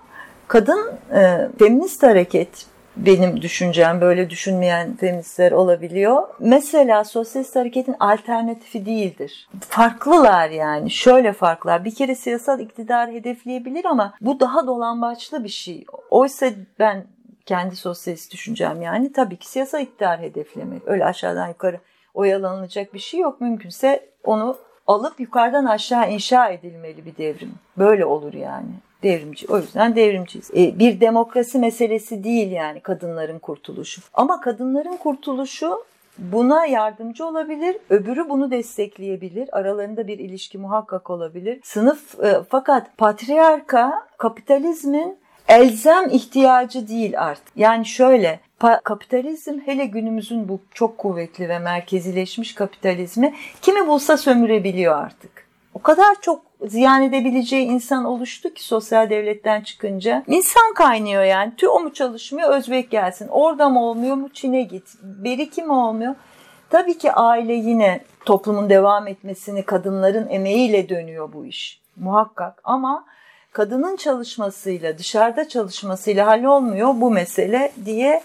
kadın e, feminist hareket benim düşüncem böyle düşünmeyen feministler olabiliyor. Mesela sosyalist hareketin alternatifi değildir. Farklılar yani şöyle farklılar. Bir kere siyasal iktidar hedefleyebilir ama bu daha dolambaçlı bir şey. Oysa ben kendi sosyalist düşüncem yani tabii ki siyasal iktidar hedeflemek. Öyle aşağıdan yukarı oyalanılacak bir şey yok. Mümkünse onu alıp yukarıdan aşağı inşa edilmeli bir devrim. Böyle olur yani devrimci. O yüzden devrimciyiz. E, bir demokrasi meselesi değil yani kadınların kurtuluşu. Ama kadınların kurtuluşu buna yardımcı olabilir, öbürü bunu destekleyebilir. Aralarında bir ilişki muhakkak olabilir. Sınıf e, fakat patriarka kapitalizmin elzem ihtiyacı değil artık. Yani şöyle kapitalizm hele günümüzün bu çok kuvvetli ve merkezileşmiş kapitalizmi kimi bulsa sömürebiliyor artık. O kadar çok ziyan edebileceği insan oluştu ki sosyal devletten çıkınca. İnsan kaynıyor yani. Tüy o mu çalışmıyor Özbek gelsin. Orada mı olmuyor mu Çin'e git. Berikim olmuyor. Tabii ki aile yine toplumun devam etmesini kadınların emeğiyle dönüyor bu iş. Muhakkak ama kadının çalışmasıyla dışarıda çalışmasıyla hallolmuyor bu mesele diye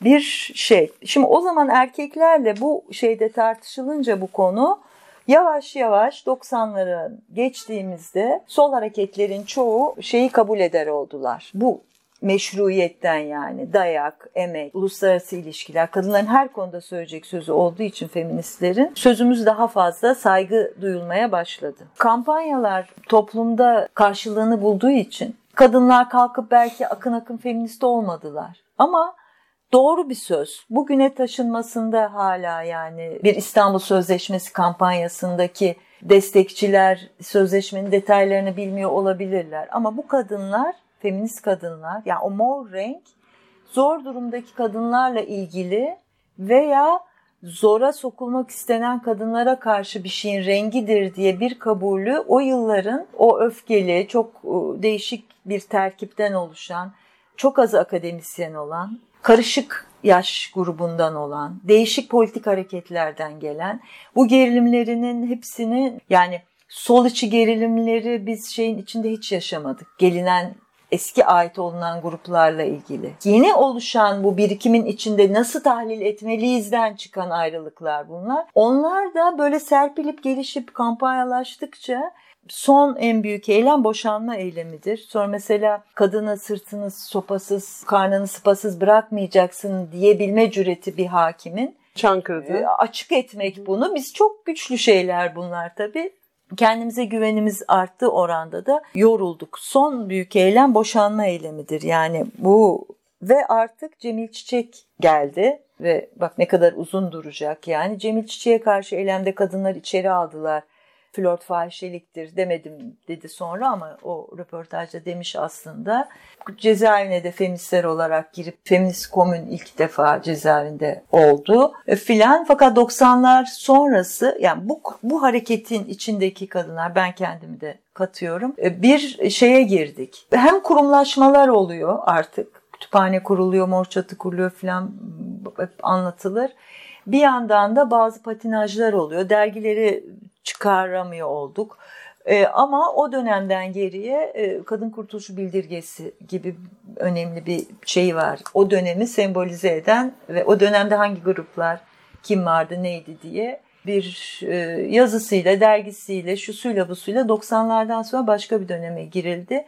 bir şey. Şimdi o zaman erkeklerle bu şeyde tartışılınca bu konu Yavaş yavaş 90'lara geçtiğimizde sol hareketlerin çoğu şeyi kabul eder oldular. Bu meşruiyetten yani dayak, emek, uluslararası ilişkiler, kadınların her konuda söyleyecek sözü olduğu için feministlerin sözümüz daha fazla saygı duyulmaya başladı. Kampanyalar toplumda karşılığını bulduğu için kadınlar kalkıp belki akın akın feminist olmadılar. Ama doğru bir söz. Bugüne taşınmasında hala yani bir İstanbul Sözleşmesi kampanyasındaki destekçiler sözleşmenin detaylarını bilmiyor olabilirler. Ama bu kadınlar feminist kadınlar yani o mor renk zor durumdaki kadınlarla ilgili veya zora sokulmak istenen kadınlara karşı bir şeyin rengidir diye bir kabulü o yılların o öfkeli çok e, değişik bir terkipten oluşan çok az akademisyen olan karışık yaş grubundan olan, değişik politik hareketlerden gelen bu gerilimlerinin hepsini yani sol içi gerilimleri biz şeyin içinde hiç yaşamadık. Gelinen eski ait olunan gruplarla ilgili. Yeni oluşan bu birikimin içinde nasıl tahlil etmeliyizden çıkan ayrılıklar bunlar. Onlar da böyle serpilip gelişip kampanyalaştıkça son en büyük eylem boşanma eylemidir. Sonra mesela kadına sırtını sopasız, karnını sıpasız bırakmayacaksın diyebilme cüreti bir hakimin. Çankırı'da. Açık etmek bunu. Biz çok güçlü şeyler bunlar tabii kendimize güvenimiz arttığı oranda da yorulduk. Son büyük eylem boşanma eylemidir. Yani bu ve artık Cemil Çiçek geldi ve bak ne kadar uzun duracak yani. Cemil Çiçek'e karşı eylemde kadınlar içeri aldılar flört fahişeliktir demedim dedi sonra ama o röportajda demiş aslında. Cezaevine de feministler olarak girip feminist komün ilk defa cezaevinde oldu e, filan. Fakat 90'lar sonrası yani bu, bu hareketin içindeki kadınlar ben kendimi de katıyorum. E, bir şeye girdik. Hem kurumlaşmalar oluyor artık. Kütüphane kuruluyor, mor çatı kuruluyor filan anlatılır. Bir yandan da bazı patinajlar oluyor. Dergileri çıkaramıyor olduk. E, ama o dönemden geriye e, Kadın Kurtuluşu Bildirgesi gibi önemli bir şey var. O dönemi sembolize eden ve o dönemde hangi gruplar kim vardı neydi diye bir e, yazısıyla, dergisiyle, şusuyla busuyla 90'lardan sonra başka bir döneme girildi.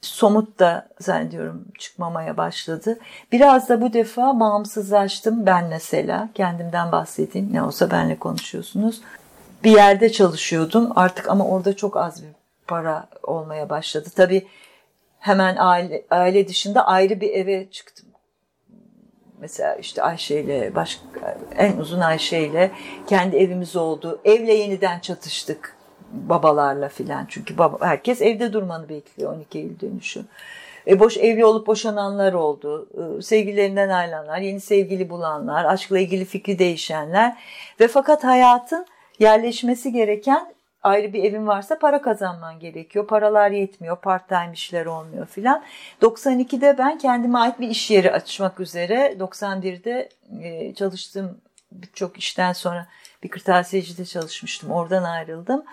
Somut da zannediyorum çıkmamaya başladı. Biraz da bu defa bağımsızlaştım ben mesela. Kendimden bahsedeyim. Ne olsa benle konuşuyorsunuz bir yerde çalışıyordum artık ama orada çok az bir para olmaya başladı. Tabii hemen aile, aile dışında ayrı bir eve çıktım. Mesela işte Ayşe ile başka en uzun Ayşe ile kendi evimiz oldu. Evle yeniden çatıştık babalarla filan. Çünkü baba, herkes evde durmanı bekliyor 12 Eylül dönüşü. E, boş evli olup boşananlar oldu. E, sevgililerinden ayrılanlar, yeni sevgili bulanlar, aşkla ilgili fikri değişenler ve fakat hayatın yerleşmesi gereken ayrı bir evin varsa para kazanman gerekiyor. Paralar yetmiyor, part time işler olmuyor filan. 92'de ben kendime ait bir iş yeri açmak üzere 91'de e, çalıştığım birçok işten sonra bir kırtasiyecide çalışmıştım. Oradan ayrıldım.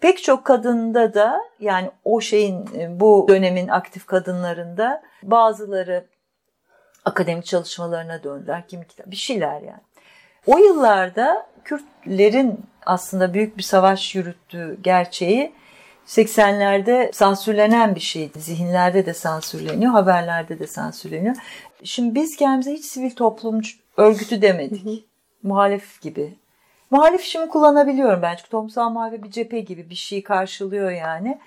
Pek çok kadında da yani o şeyin e, bu dönemin aktif kadınlarında bazıları akademik çalışmalarına döndüler. Kimi bir şeyler yani. O yıllarda Kürtlerin aslında büyük bir savaş yürüttüğü gerçeği 80'lerde sansürlenen bir şeydi. Zihinlerde de sansürleniyor, haberlerde de sansürleniyor. Şimdi biz kendimize hiç sivil toplum örgütü demedik. Hı hı. Muhalif gibi. Muhalif şimdi kullanabiliyorum ben çünkü toplumsal muhalif bir cephe gibi bir şeyi karşılıyor yani.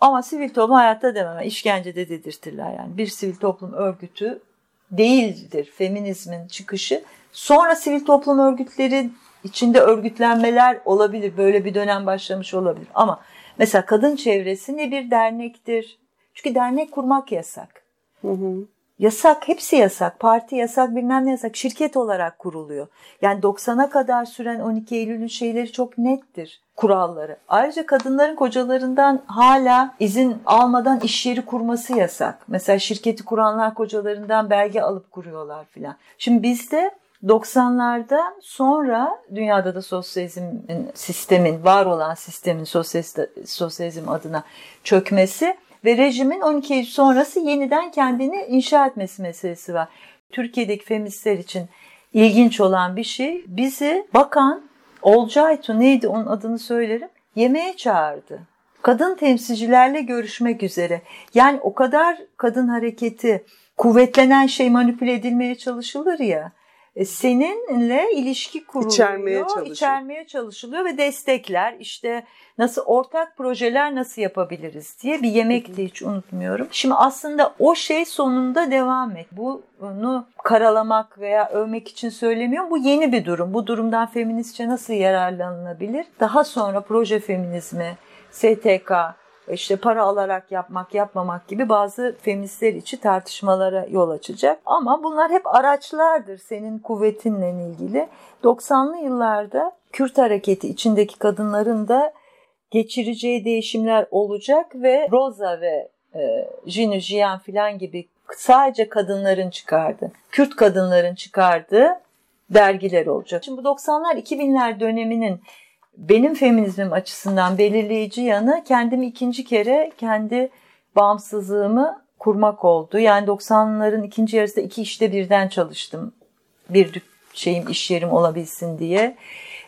Ama sivil toplum hayatta demem. İşkencede dedirtirler yani. Bir sivil toplum örgütü değildir feminizmin çıkışı. Sonra sivil toplum örgütleri içinde örgütlenmeler olabilir. Böyle bir dönem başlamış olabilir. Ama mesela kadın çevresi ne bir dernektir. Çünkü dernek kurmak yasak. Hı hı. Yasak, hepsi yasak. Parti yasak, bilmem ne yasak. Şirket olarak kuruluyor. Yani 90'a kadar süren 12 Eylül'ün şeyleri çok nettir kuralları. Ayrıca kadınların kocalarından hala izin almadan iş yeri kurması yasak. Mesela şirketi kuranlar kocalarından belge alıp kuruyorlar filan. Şimdi bizde 90'larda sonra dünyada da sosyalizmin sistemin var olan sistemin sosyalizm adına çökmesi ve rejimin 12 Eylül sonrası yeniden kendini inşa etmesi meselesi var. Türkiye'deki feministler için ilginç olan bir şey bizi bakan Olcaytu neydi onun adını söylerim. Yemeğe çağırdı. Kadın temsilcilerle görüşmek üzere. Yani o kadar kadın hareketi kuvvetlenen şey manipüle edilmeye çalışılır ya. E, seninle ilişki kuruluyor, içermeye içermeye çalışılıyor ve destekler. İşte nasıl ortak projeler nasıl yapabiliriz diye bir yemek de hiç unutmuyorum. Şimdi aslında o şey sonunda devam et. Bunu karalamak veya övmek için söylemiyorum. Bu yeni bir durum. Bu durumdan feministçe nasıl yararlanılabilir? Daha sonra proje feminizmi, STK, işte para alarak yapmak yapmamak gibi bazı feministler içi tartışmalara yol açacak. Ama bunlar hep araçlardır senin kuvvetinle ilgili. 90'lı yıllarda Kürt hareketi içindeki kadınların da geçireceği değişimler olacak ve Rosa ve e, Jinu Jiyan filan gibi sadece kadınların çıkardı, Kürt kadınların çıkardığı dergiler olacak. Şimdi bu 90'lar 2000'ler döneminin benim feminizmim açısından belirleyici yanı kendimi ikinci kere kendi bağımsızlığımı kurmak oldu. Yani 90'ların ikinci yarısında iki işte birden çalıştım. Bir şeyim iş yerim olabilsin diye.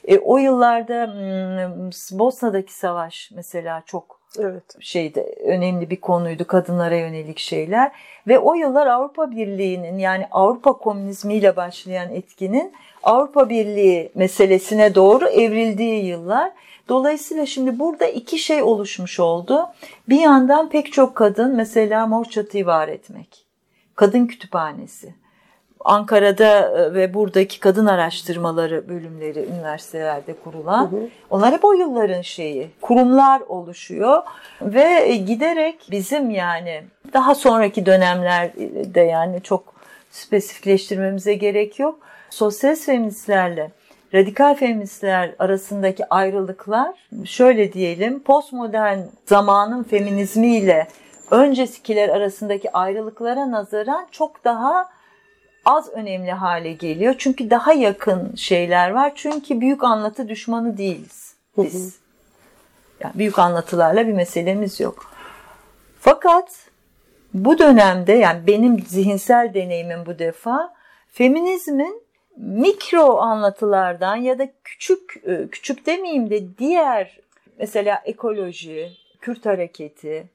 E, o yıllarda hmm, Bosna'daki savaş mesela çok evet. şeyde önemli bir konuydu kadınlara yönelik şeyler ve o yıllar Avrupa Birliği'nin yani Avrupa komünizmiyle başlayan etkinin Avrupa Birliği meselesine doğru evrildiği yıllar. Dolayısıyla şimdi burada iki şey oluşmuş oldu. Bir yandan pek çok kadın mesela mor çatıyı var etmek. Kadın kütüphanesi. Ankara'da e, ve buradaki kadın araştırmaları bölümleri üniversitelerde kurulan. Hı hı. Onlar hep o yılların şeyi. Kurumlar oluşuyor ve giderek bizim yani daha sonraki dönemlerde yani çok spesifikleştirmemize gerek yok sosyalist feministlerle radikal feministler arasındaki ayrılıklar şöyle diyelim postmodern zamanın feminizmiyle öncesikiler arasındaki ayrılıklara nazaran çok daha az önemli hale geliyor. Çünkü daha yakın şeyler var. Çünkü büyük anlatı düşmanı değiliz biz. Yani büyük anlatılarla bir meselemiz yok. Fakat bu dönemde yani benim zihinsel deneyimim bu defa feminizmin mikro anlatılardan ya da küçük e, küçük demeyeyim de diğer mesela ekoloji, Kürt hareketi,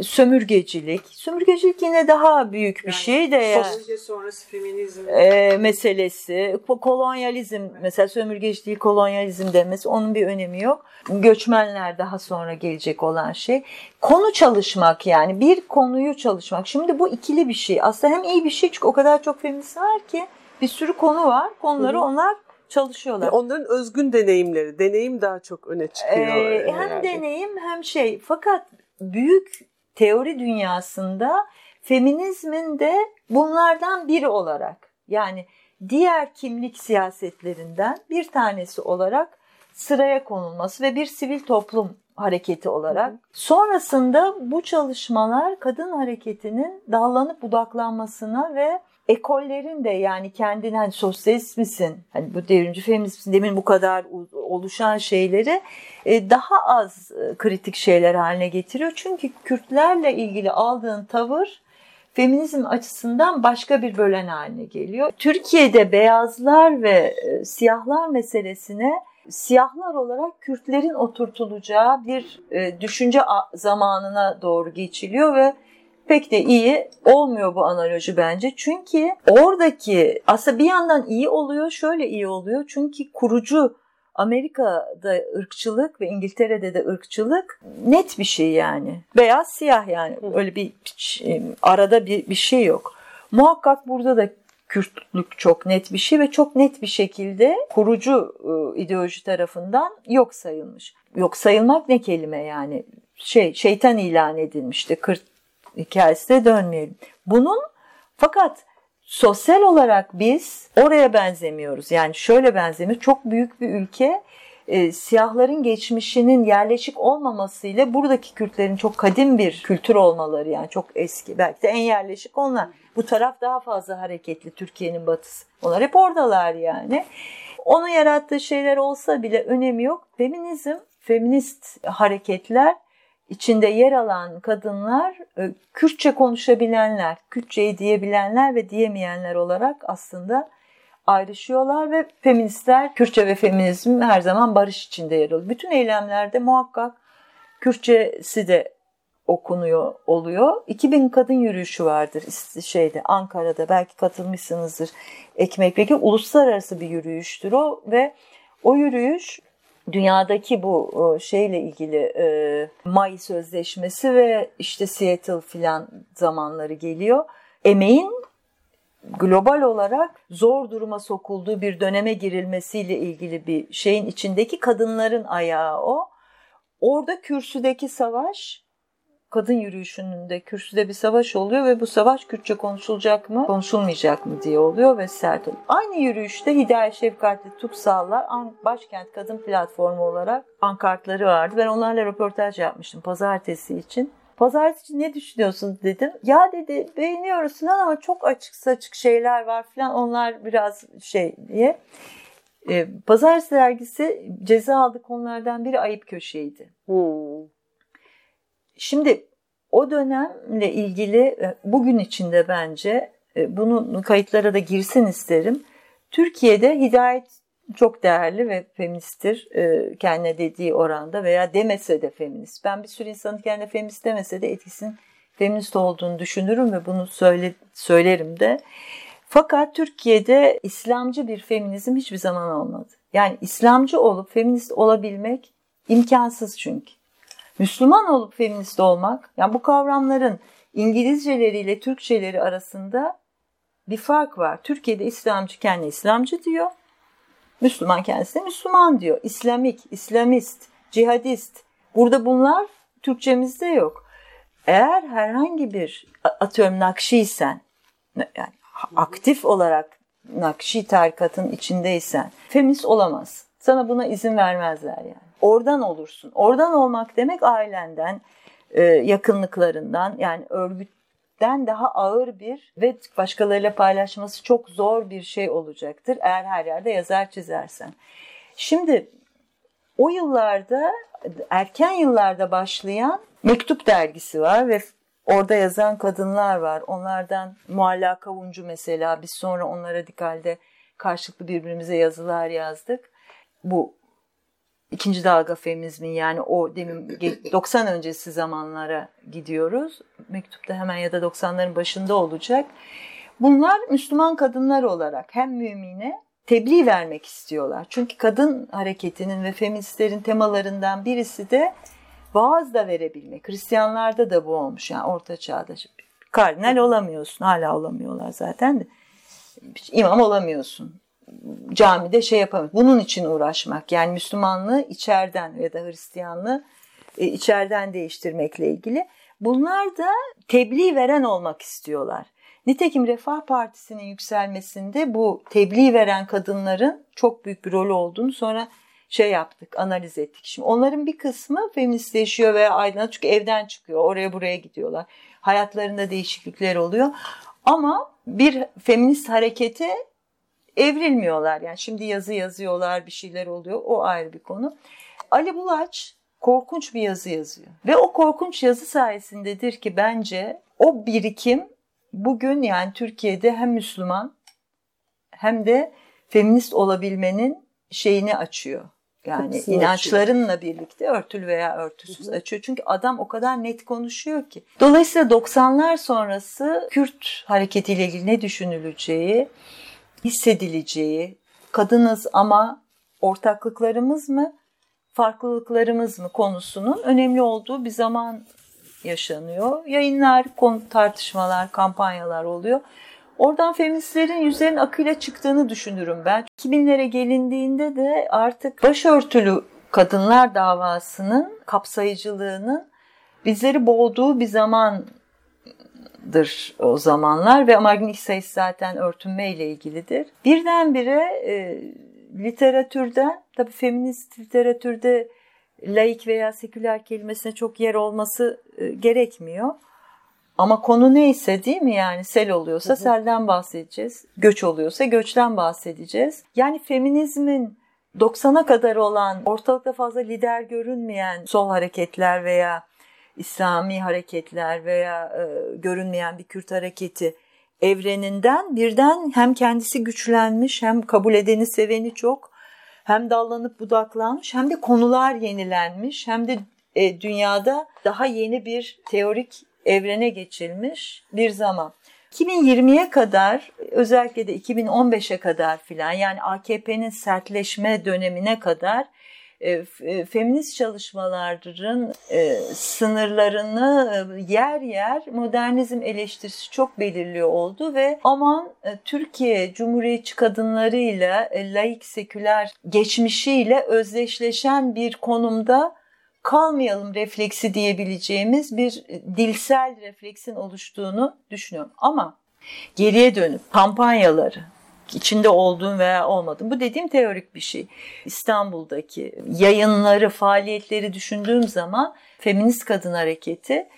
sömürgecilik. Sömürgecilik yine daha büyük bir yani, şey de yani. Sömürge sonrası feminizm. E, meselesi. Kolonyalizm mesela sömürgeci değil kolonyalizm demesi onun bir önemi yok. Göçmenler daha sonra gelecek olan şey. Konu çalışmak yani bir konuyu çalışmak. Şimdi bu ikili bir şey. Aslında hem iyi bir şey çünkü o kadar çok feminist var ki bir sürü konu var. Konuları Hı-hı. onlar çalışıyorlar. Onların özgün deneyimleri, deneyim daha çok öne çıkıyor. Ee, hem deneyim hem şey. Fakat büyük teori dünyasında feminizmin de bunlardan biri olarak yani diğer kimlik siyasetlerinden bir tanesi olarak sıraya konulması ve bir sivil toplum hareketi olarak. Sonrasında bu çalışmalar kadın hareketinin dallanıp budaklanmasına ve ekollerin de yani kendine hani sosyalist misin, hani bu devrimci feminist misin, demin bu kadar oluşan şeyleri e, daha az e, kritik şeyler haline getiriyor. Çünkü Kürtlerle ilgili aldığın tavır feminizm açısından başka bir bölen haline geliyor. Türkiye'de beyazlar ve e, siyahlar meselesine siyahlar olarak Kürtlerin oturtulacağı bir düşünce zamanına doğru geçiliyor ve pek de iyi olmuyor bu analoji bence. Çünkü oradaki aslında bir yandan iyi oluyor, şöyle iyi oluyor. Çünkü kurucu Amerika'da ırkçılık ve İngiltere'de de ırkçılık net bir şey yani. Beyaz siyah yani. Öyle bir arada bir, bir şey yok. Muhakkak burada da Kürtlük çok net bir şey ve çok net bir şekilde kurucu ıı, ideoloji tarafından yok sayılmış. Yok sayılmak ne kelime yani? Şey şeytan ilan edilmişti. Kırt hikayesine dönmeyelim. Bunun fakat sosyal olarak biz oraya benzemiyoruz. Yani şöyle benzemiyoruz. Çok büyük bir ülke e, siyahların geçmişinin yerleşik olmamasıyla buradaki Kürtlerin çok kadim bir kültür olmaları yani çok eski. Belki de en yerleşik onlar. Bu taraf daha fazla hareketli Türkiye'nin batısı. Onlar hep oradalar yani. Onun yarattığı şeyler olsa bile önemi yok. Feminizm, feminist hareketler içinde yer alan kadınlar e, Kürtçe konuşabilenler, Kürtçeyi diyebilenler ve diyemeyenler olarak aslında ayrışıyorlar ve feministler Kürtçe ve feminizm her zaman barış içinde yer alıyor. Bütün eylemlerde muhakkak Kürtçesi de okunuyor oluyor. 2000 kadın yürüyüşü vardır şeyde Ankara'da belki katılmışsınızdır. Ekmek Peki uluslararası bir yürüyüştür o ve o yürüyüş dünyadaki bu şeyle ilgili e, May Sözleşmesi ve işte Seattle filan zamanları geliyor. Emeğin global olarak zor duruma sokulduğu bir döneme girilmesiyle ilgili bir şeyin içindeki kadınların ayağı o. Orada kürsüdeki savaş kadın yürüyüşünün de kürsüde bir savaş oluyor ve bu savaş Kürtçe konuşulacak mı, konuşulmayacak mı diye oluyor ve sert oluyor. Aynı yürüyüşte Hidayet Şefkatli Tuksallar Başkent Kadın Platformu olarak ankartları vardı. Ben onlarla röportaj yapmıştım pazartesi için. Pazartesi için ne düşünüyorsun dedim. Ya dedi beğeniyoruz falan ama çok açık saçık şeyler var falan onlar biraz şey diye. E, Pazartesi dergisi ceza aldı konulardan biri ayıp köşeydi. Hmm. Şimdi o dönemle ilgili e, bugün içinde bence e, bunun kayıtlara da girsin isterim. Türkiye'de Hidayet çok değerli ve feministtir e, kendine dediği oranda veya demese de feminist. Ben bir sürü insanın kendine feminist demese de etkisinin feminist olduğunu düşünürüm ve bunu söyle, söylerim de. Fakat Türkiye'de İslamcı bir feminizm hiçbir zaman olmadı. Yani İslamcı olup feminist olabilmek imkansız çünkü. Müslüman olup feminist olmak, yani bu kavramların İngilizceleriyle Türkçeleri arasında bir fark var. Türkiye'de İslamcı kendi İslamcı diyor. Müslüman kendisi de Müslüman diyor. İslamik, İslamist, cihadist. Burada bunlar Türkçemizde yok. Eğer herhangi bir atıyorum Nakşiysen, yani aktif olarak Nakşi tarikatın içindeysen feminist olamaz. Sana buna izin vermezler yani. Oradan olursun. Oradan olmak demek ailenden, e, yakınlıklarından yani örgütten daha ağır bir ve başkalarıyla paylaşması çok zor bir şey olacaktır. Eğer her yerde yazar çizersen. Şimdi o yıllarda erken yıllarda başlayan Mektup dergisi var ve orada yazan kadınlar var. Onlardan Mualla Kavuncu mesela biz sonra onlara radikalde karşılıklı birbirimize yazılar yazdık. Bu ikinci dalga feminizmin yani o demin 90 öncesi zamanlara gidiyoruz. Mektupta hemen ya da 90'ların başında olacak. Bunlar Müslüman kadınlar olarak hem mümine tebliğ vermek istiyorlar. Çünkü kadın hareketinin ve feministlerin temalarından birisi de vaaz da verebilmek. Hristiyanlarda da bu olmuş yani orta çağda. Kardinal olamıyorsun. Hala olamıyorlar zaten de. İmam olamıyorsun camide şey yapamıyor. Bunun için uğraşmak yani Müslümanlığı içeriden ya da Hristiyanlığı e, içeriden değiştirmekle ilgili. Bunlar da tebliğ veren olmak istiyorlar. Nitekim Refah Partisi'nin yükselmesinde bu tebliğ veren kadınların çok büyük bir rol olduğunu sonra şey yaptık, analiz ettik. Şimdi onların bir kısmı feministleşiyor veya aydınlat çünkü evden çıkıyor, oraya buraya gidiyorlar. Hayatlarında değişiklikler oluyor. Ama bir feminist harekete evrilmiyorlar. Yani şimdi yazı yazıyorlar, bir şeyler oluyor. O ayrı bir konu. Ali Bulaç korkunç bir yazı yazıyor. Ve o korkunç yazı sayesindedir ki bence o birikim bugün yani Türkiye'de hem Müslüman hem de feminist olabilmenin şeyini açıyor. Yani Kapısını inançlarınla açıyor. birlikte örtülü veya örtüsüz hı hı. açıyor. Çünkü adam o kadar net konuşuyor ki. Dolayısıyla 90'lar sonrası Kürt hareketiyle ilgili ne düşünüleceği, hissedileceği, kadınız ama ortaklıklarımız mı, farklılıklarımız mı konusunun önemli olduğu bir zaman yaşanıyor. Yayınlar, konu tartışmalar, kampanyalar oluyor. Oradan feministlerin yüzlerin akıyla çıktığını düşünürüm ben. 2000'lere gelindiğinde de artık başörtülü kadınlar davasının kapsayıcılığının bizleri boğduğu bir zaman dır o zamanlar ve Magnik sayısı zaten örtünme ile ilgilidir. Birdenbire e, literatürden, tabii feminist literatürde laik veya seküler kelimesine çok yer olması e, gerekmiyor. Ama konu neyse değil mi yani sel oluyorsa hı hı. selden bahsedeceğiz. Göç oluyorsa göçten bahsedeceğiz. Yani feminizmin 90'a kadar olan ortalıkta fazla lider görünmeyen sol hareketler veya İslami hareketler veya e, görünmeyen bir Kürt hareketi evreninden birden hem kendisi güçlenmiş hem kabul edeni seveni çok hem dallanıp budaklanmış hem de konular yenilenmiş hem de e, dünyada daha yeni bir teorik evrene geçilmiş bir zaman. 2020'ye kadar özellikle de 2015'e kadar filan yani AKP'nin sertleşme dönemine kadar feminist çalışmaların e, sınırlarını e, yer yer modernizm eleştirisi çok belirliyor oldu ve aman e, Türkiye Cumhuriyetçi kadınlarıyla e, laik seküler geçmişiyle özdeşleşen bir konumda kalmayalım refleksi diyebileceğimiz bir dilsel refleksin oluştuğunu düşünüyorum. Ama geriye dönüp kampanyaları, içinde olduğum veya olmadığım. Bu dediğim teorik bir şey. İstanbul'daki yayınları, faaliyetleri düşündüğüm zaman feminist kadın hareketi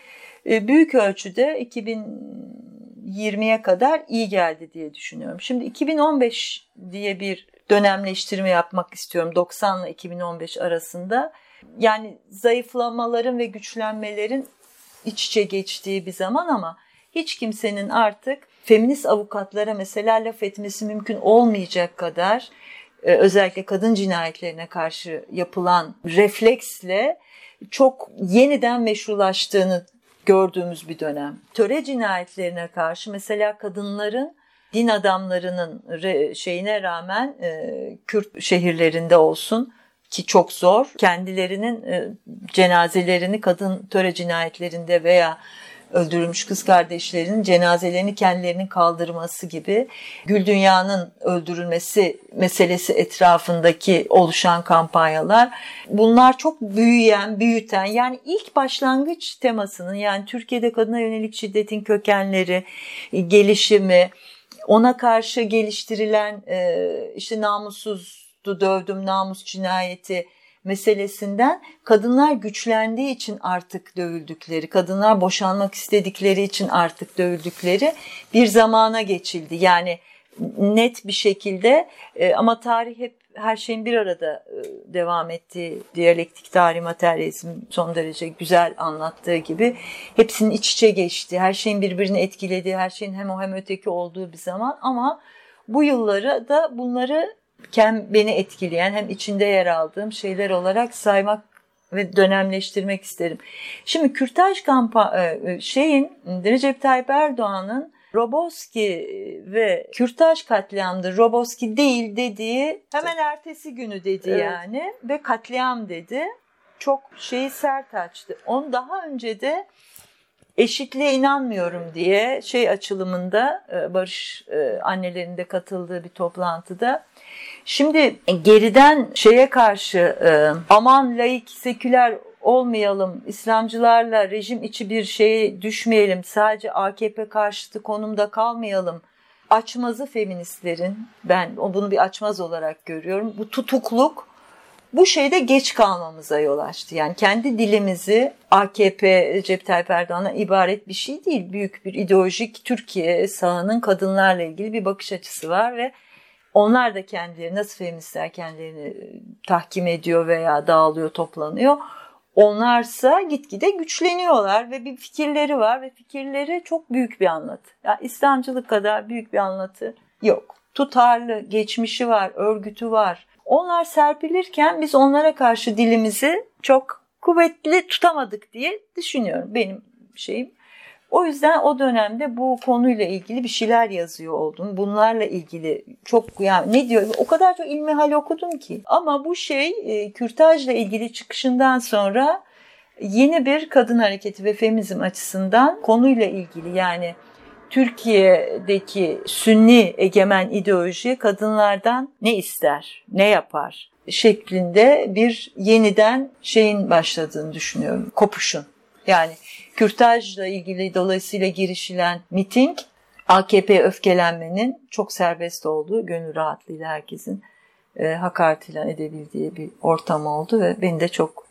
e, büyük ölçüde 2020'ye kadar iyi geldi diye düşünüyorum. Şimdi 2015 diye bir dönemleştirme yapmak istiyorum 90 ile 2015 arasında. Yani zayıflamaların ve güçlenmelerin iç içe geçtiği bir zaman ama hiç kimsenin artık feminist avukatlara mesela laf etmesi mümkün olmayacak kadar e, özellikle kadın cinayetlerine karşı yapılan refleksle çok yeniden meşrulaştığını gördüğümüz bir dönem. Töre cinayetlerine karşı mesela kadınların din adamlarının şeyine rağmen e, Kürt şehirlerinde olsun ki çok zor kendilerinin e, cenazelerini kadın töre cinayetlerinde veya öldürülmüş kız kardeşlerinin cenazelerini kendilerinin kaldırması gibi Gül Dünya'nın öldürülmesi meselesi etrafındaki oluşan kampanyalar. Bunlar çok büyüyen, büyüten yani ilk başlangıç temasının yani Türkiye'de kadına yönelik şiddetin kökenleri, gelişimi, ona karşı geliştirilen işte namussuzdu dövdüm namus cinayeti meselesinden kadınlar güçlendiği için artık dövüldükleri, kadınlar boşanmak istedikleri için artık dövüldükleri bir zamana geçildi. Yani net bir şekilde e, ama tarih hep her şeyin bir arada e, devam ettiği diyalektik tarih materyalizm son derece güzel anlattığı gibi hepsinin iç içe geçti. Her şeyin birbirini etkilediği, her şeyin hem o hem öteki olduğu bir zaman ama bu yılları da bunları hem beni etkileyen hem içinde yer aldığım şeyler olarak saymak ve dönemleştirmek isterim. Şimdi kürtaj kampa e, e, şeyin Recep Tayyip Erdoğan'ın Roboski ve kürtaj katliamdı. Roboski değil dediği hemen ertesi günü dedi evet. yani ve katliam dedi. Çok şeyi sert açtı. On daha önce de eşitliğe inanmıyorum diye şey açılımında e, Barış annelerinde katıldığı bir toplantıda Şimdi geriden şeye karşı e, aman laik, seküler olmayalım, İslamcılarla rejim içi bir şeye düşmeyelim, sadece AKP karşıtı konumda kalmayalım. Açmazı feministlerin, ben bunu bir açmaz olarak görüyorum, bu tutukluk bu şeyde geç kalmamıza yol açtı. Yani kendi dilimizi AKP, Recep Tayyip Erdoğan'a ibaret bir şey değil. Büyük bir ideolojik Türkiye sağının kadınlarla ilgili bir bakış açısı var ve onlar da kendileri nasıl feministler kendilerini e, tahkim ediyor veya dağılıyor, toplanıyor. Onlarsa gitgide güçleniyorlar ve bir fikirleri var ve fikirleri çok büyük bir anlatı. Yani İslamcılık kadar büyük bir anlatı yok. Tutarlı, geçmişi var, örgütü var. Onlar serpilirken biz onlara karşı dilimizi çok kuvvetli tutamadık diye düşünüyorum. Benim şeyim o yüzden o dönemde bu konuyla ilgili bir şeyler yazıyor oldum. Bunlarla ilgili çok yani ne diyor o kadar çok ilmihal okudum ki. Ama bu şey e, kürtajla ilgili çıkışından sonra yeni bir kadın hareketi ve feminizm açısından konuyla ilgili yani Türkiye'deki sünni egemen ideoloji kadınlardan ne ister, ne yapar şeklinde bir yeniden şeyin başladığını düşünüyorum, kopuşun. Yani kürtajla ilgili dolayısıyla girişilen miting AKP öfkelenmenin çok serbest olduğu, gönül rahatlığıyla herkesin e, hakaret edebildiği bir ortam oldu ve beni de çok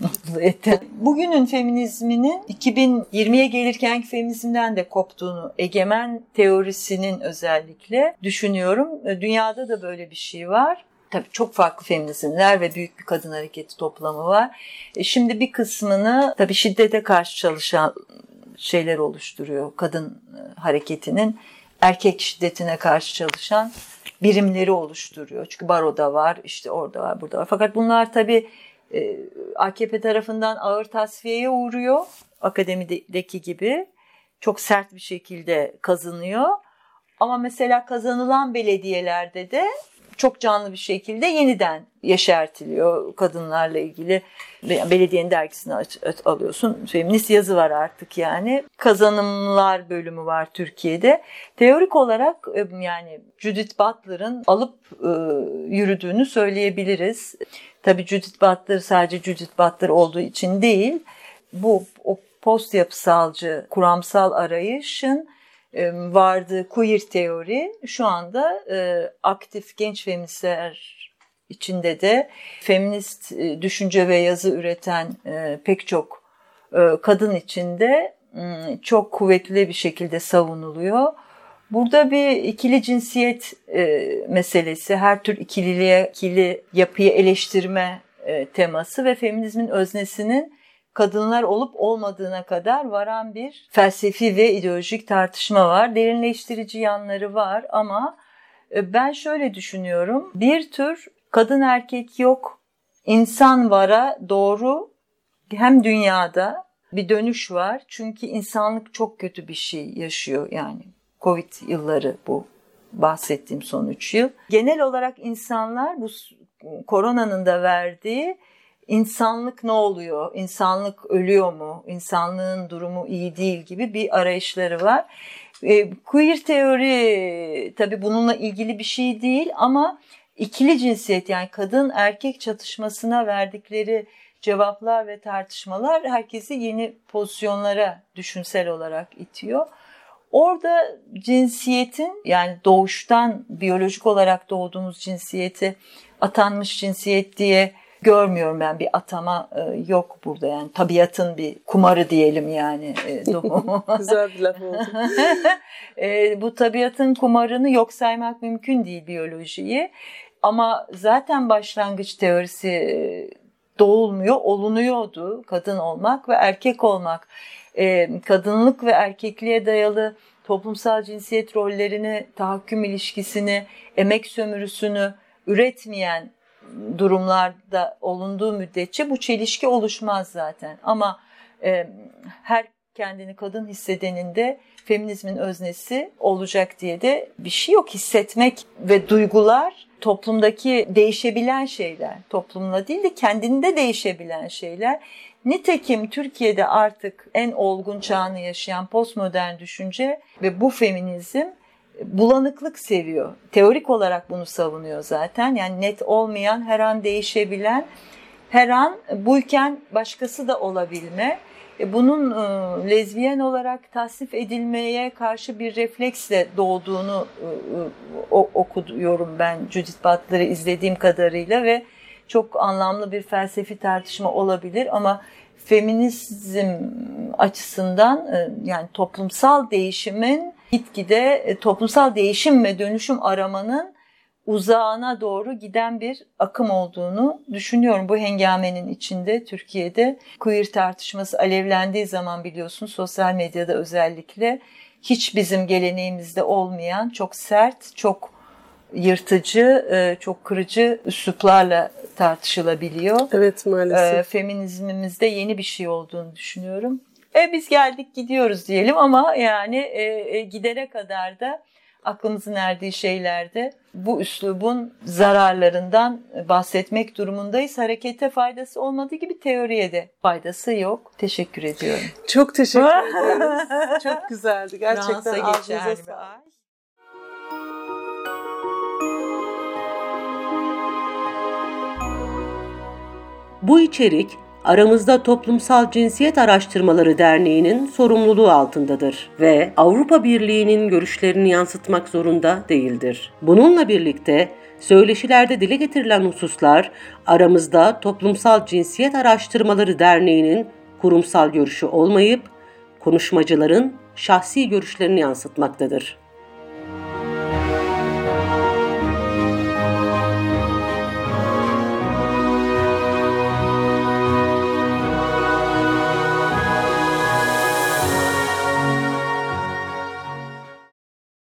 mutlu etti. Bugünün feminizminin 2020'ye gelirken feminizmden de koptuğunu, egemen teorisinin özellikle düşünüyorum. E, dünyada da böyle bir şey var. Tabii çok farklı feminizmler ve büyük bir kadın hareketi toplamı var. E şimdi bir kısmını tabii şiddete karşı çalışan şeyler oluşturuyor. Kadın e, hareketinin erkek şiddetine karşı çalışan birimleri oluşturuyor. Çünkü baroda var, işte orada var, burada var. Fakat bunlar tabii AKP tarafından ağır tasfiyeye uğruyor. Akademideki gibi. Çok sert bir şekilde kazanıyor. Ama mesela kazanılan belediyelerde de çok canlı bir şekilde yeniden yeşertiliyor kadınlarla ilgili. Belediyenin dergisini alıyorsun. Feminist yazı var artık yani. Kazanımlar bölümü var Türkiye'de. Teorik olarak e, yani Judith Butler'ın alıp e, yürüdüğünü söyleyebiliriz. Tabii Judith Butler sadece Judith Butler olduğu için değil. Bu o post yapısalcı kuramsal arayışın vardı queer teori şu anda e, aktif genç feministler içinde de feminist e, düşünce ve yazı üreten e, pek çok kadın içinde çok kuvvetli bir şekilde savunuluyor. Burada bir ikili cinsiyet e, meselesi, her tür ikililiğe, ikili yapıyı eleştirme e, teması ve feminizmin öznesinin kadınlar olup olmadığına kadar varan bir felsefi ve ideolojik tartışma var. Derinleştirici yanları var ama e, ben şöyle düşünüyorum. Bir tür kadın erkek yok, insan vara doğru hem dünyada bir dönüş var. Çünkü insanlık çok kötü bir şey yaşıyor yani. Covid yılları bu bahsettiğim son 3 yıl. Genel olarak insanlar bu koronanın da verdiği insanlık ne oluyor, insanlık ölüyor mu, insanlığın durumu iyi değil gibi bir arayışları var. E, queer teori tabii bununla ilgili bir şey değil ama ikili cinsiyet yani kadın erkek çatışmasına verdikleri cevaplar ve tartışmalar herkesi yeni pozisyonlara düşünsel olarak itiyor. Orada cinsiyetin yani doğuştan biyolojik olarak doğduğumuz cinsiyeti atanmış cinsiyet diye görmüyorum ben bir atama e, yok burada yani tabiatın bir kumarı diyelim yani. E, Güzel bir laf oldu. e, bu tabiatın kumarını yok saymak mümkün değil biyolojiyi ama zaten başlangıç teorisi doğulmuyor, olunuyordu kadın olmak ve erkek olmak. E, kadınlık ve erkekliğe dayalı toplumsal cinsiyet rollerini, tahakküm ilişkisini, emek sömürüsünü üretmeyen durumlarda olunduğu müddetçe bu çelişki oluşmaz zaten. Ama e, her kendini kadın hissedenin de feminizmin öznesi olacak diye de bir şey yok. Hissetmek ve duygular toplumdaki değişebilen şeyler. Toplumla değil de kendinde değişebilen şeyler. Nitekim Türkiye'de artık en olgun çağını yaşayan postmodern düşünce ve bu feminizm bulanıklık seviyor. Teorik olarak bunu savunuyor zaten. Yani net olmayan, her an değişebilen, her an buyken başkası da olabilme. E, bunun e, lezbiyen olarak tasnif edilmeye karşı bir refleksle doğduğunu e, okuyorum ben Judith Butler'ı izlediğim kadarıyla ve çok anlamlı bir felsefi tartışma olabilir ama feminizm açısından yani toplumsal değişimin gitgide e, toplumsal değişim ve dönüşüm aramanın uzağına doğru giden bir akım olduğunu düşünüyorum. Bu hengamenin içinde Türkiye'de queer tartışması alevlendiği zaman biliyorsun sosyal medyada özellikle hiç bizim geleneğimizde olmayan çok sert, çok yırtıcı, e, çok kırıcı üsluplarla tartışılabiliyor. Evet maalesef. E, feminizmimizde yeni bir şey olduğunu düşünüyorum. E, biz geldik gidiyoruz diyelim ama yani e, e, gidere kadar da aklımızın erdiği şeylerde bu üslubun zararlarından bahsetmek durumundayız. Harekete faydası olmadığı gibi teoriye de faydası yok. Teşekkür ediyorum. Çok teşekkür ederiz. Çok güzeldi. Gerçekten ağzınıza sağlık. Bu içerik Aramızda Toplumsal Cinsiyet Araştırmaları Derneği'nin sorumluluğu altındadır ve Avrupa Birliği'nin görüşlerini yansıtmak zorunda değildir. Bununla birlikte söyleşilerde dile getirilen hususlar aramızda Toplumsal Cinsiyet Araştırmaları Derneği'nin kurumsal görüşü olmayıp konuşmacıların şahsi görüşlerini yansıtmaktadır.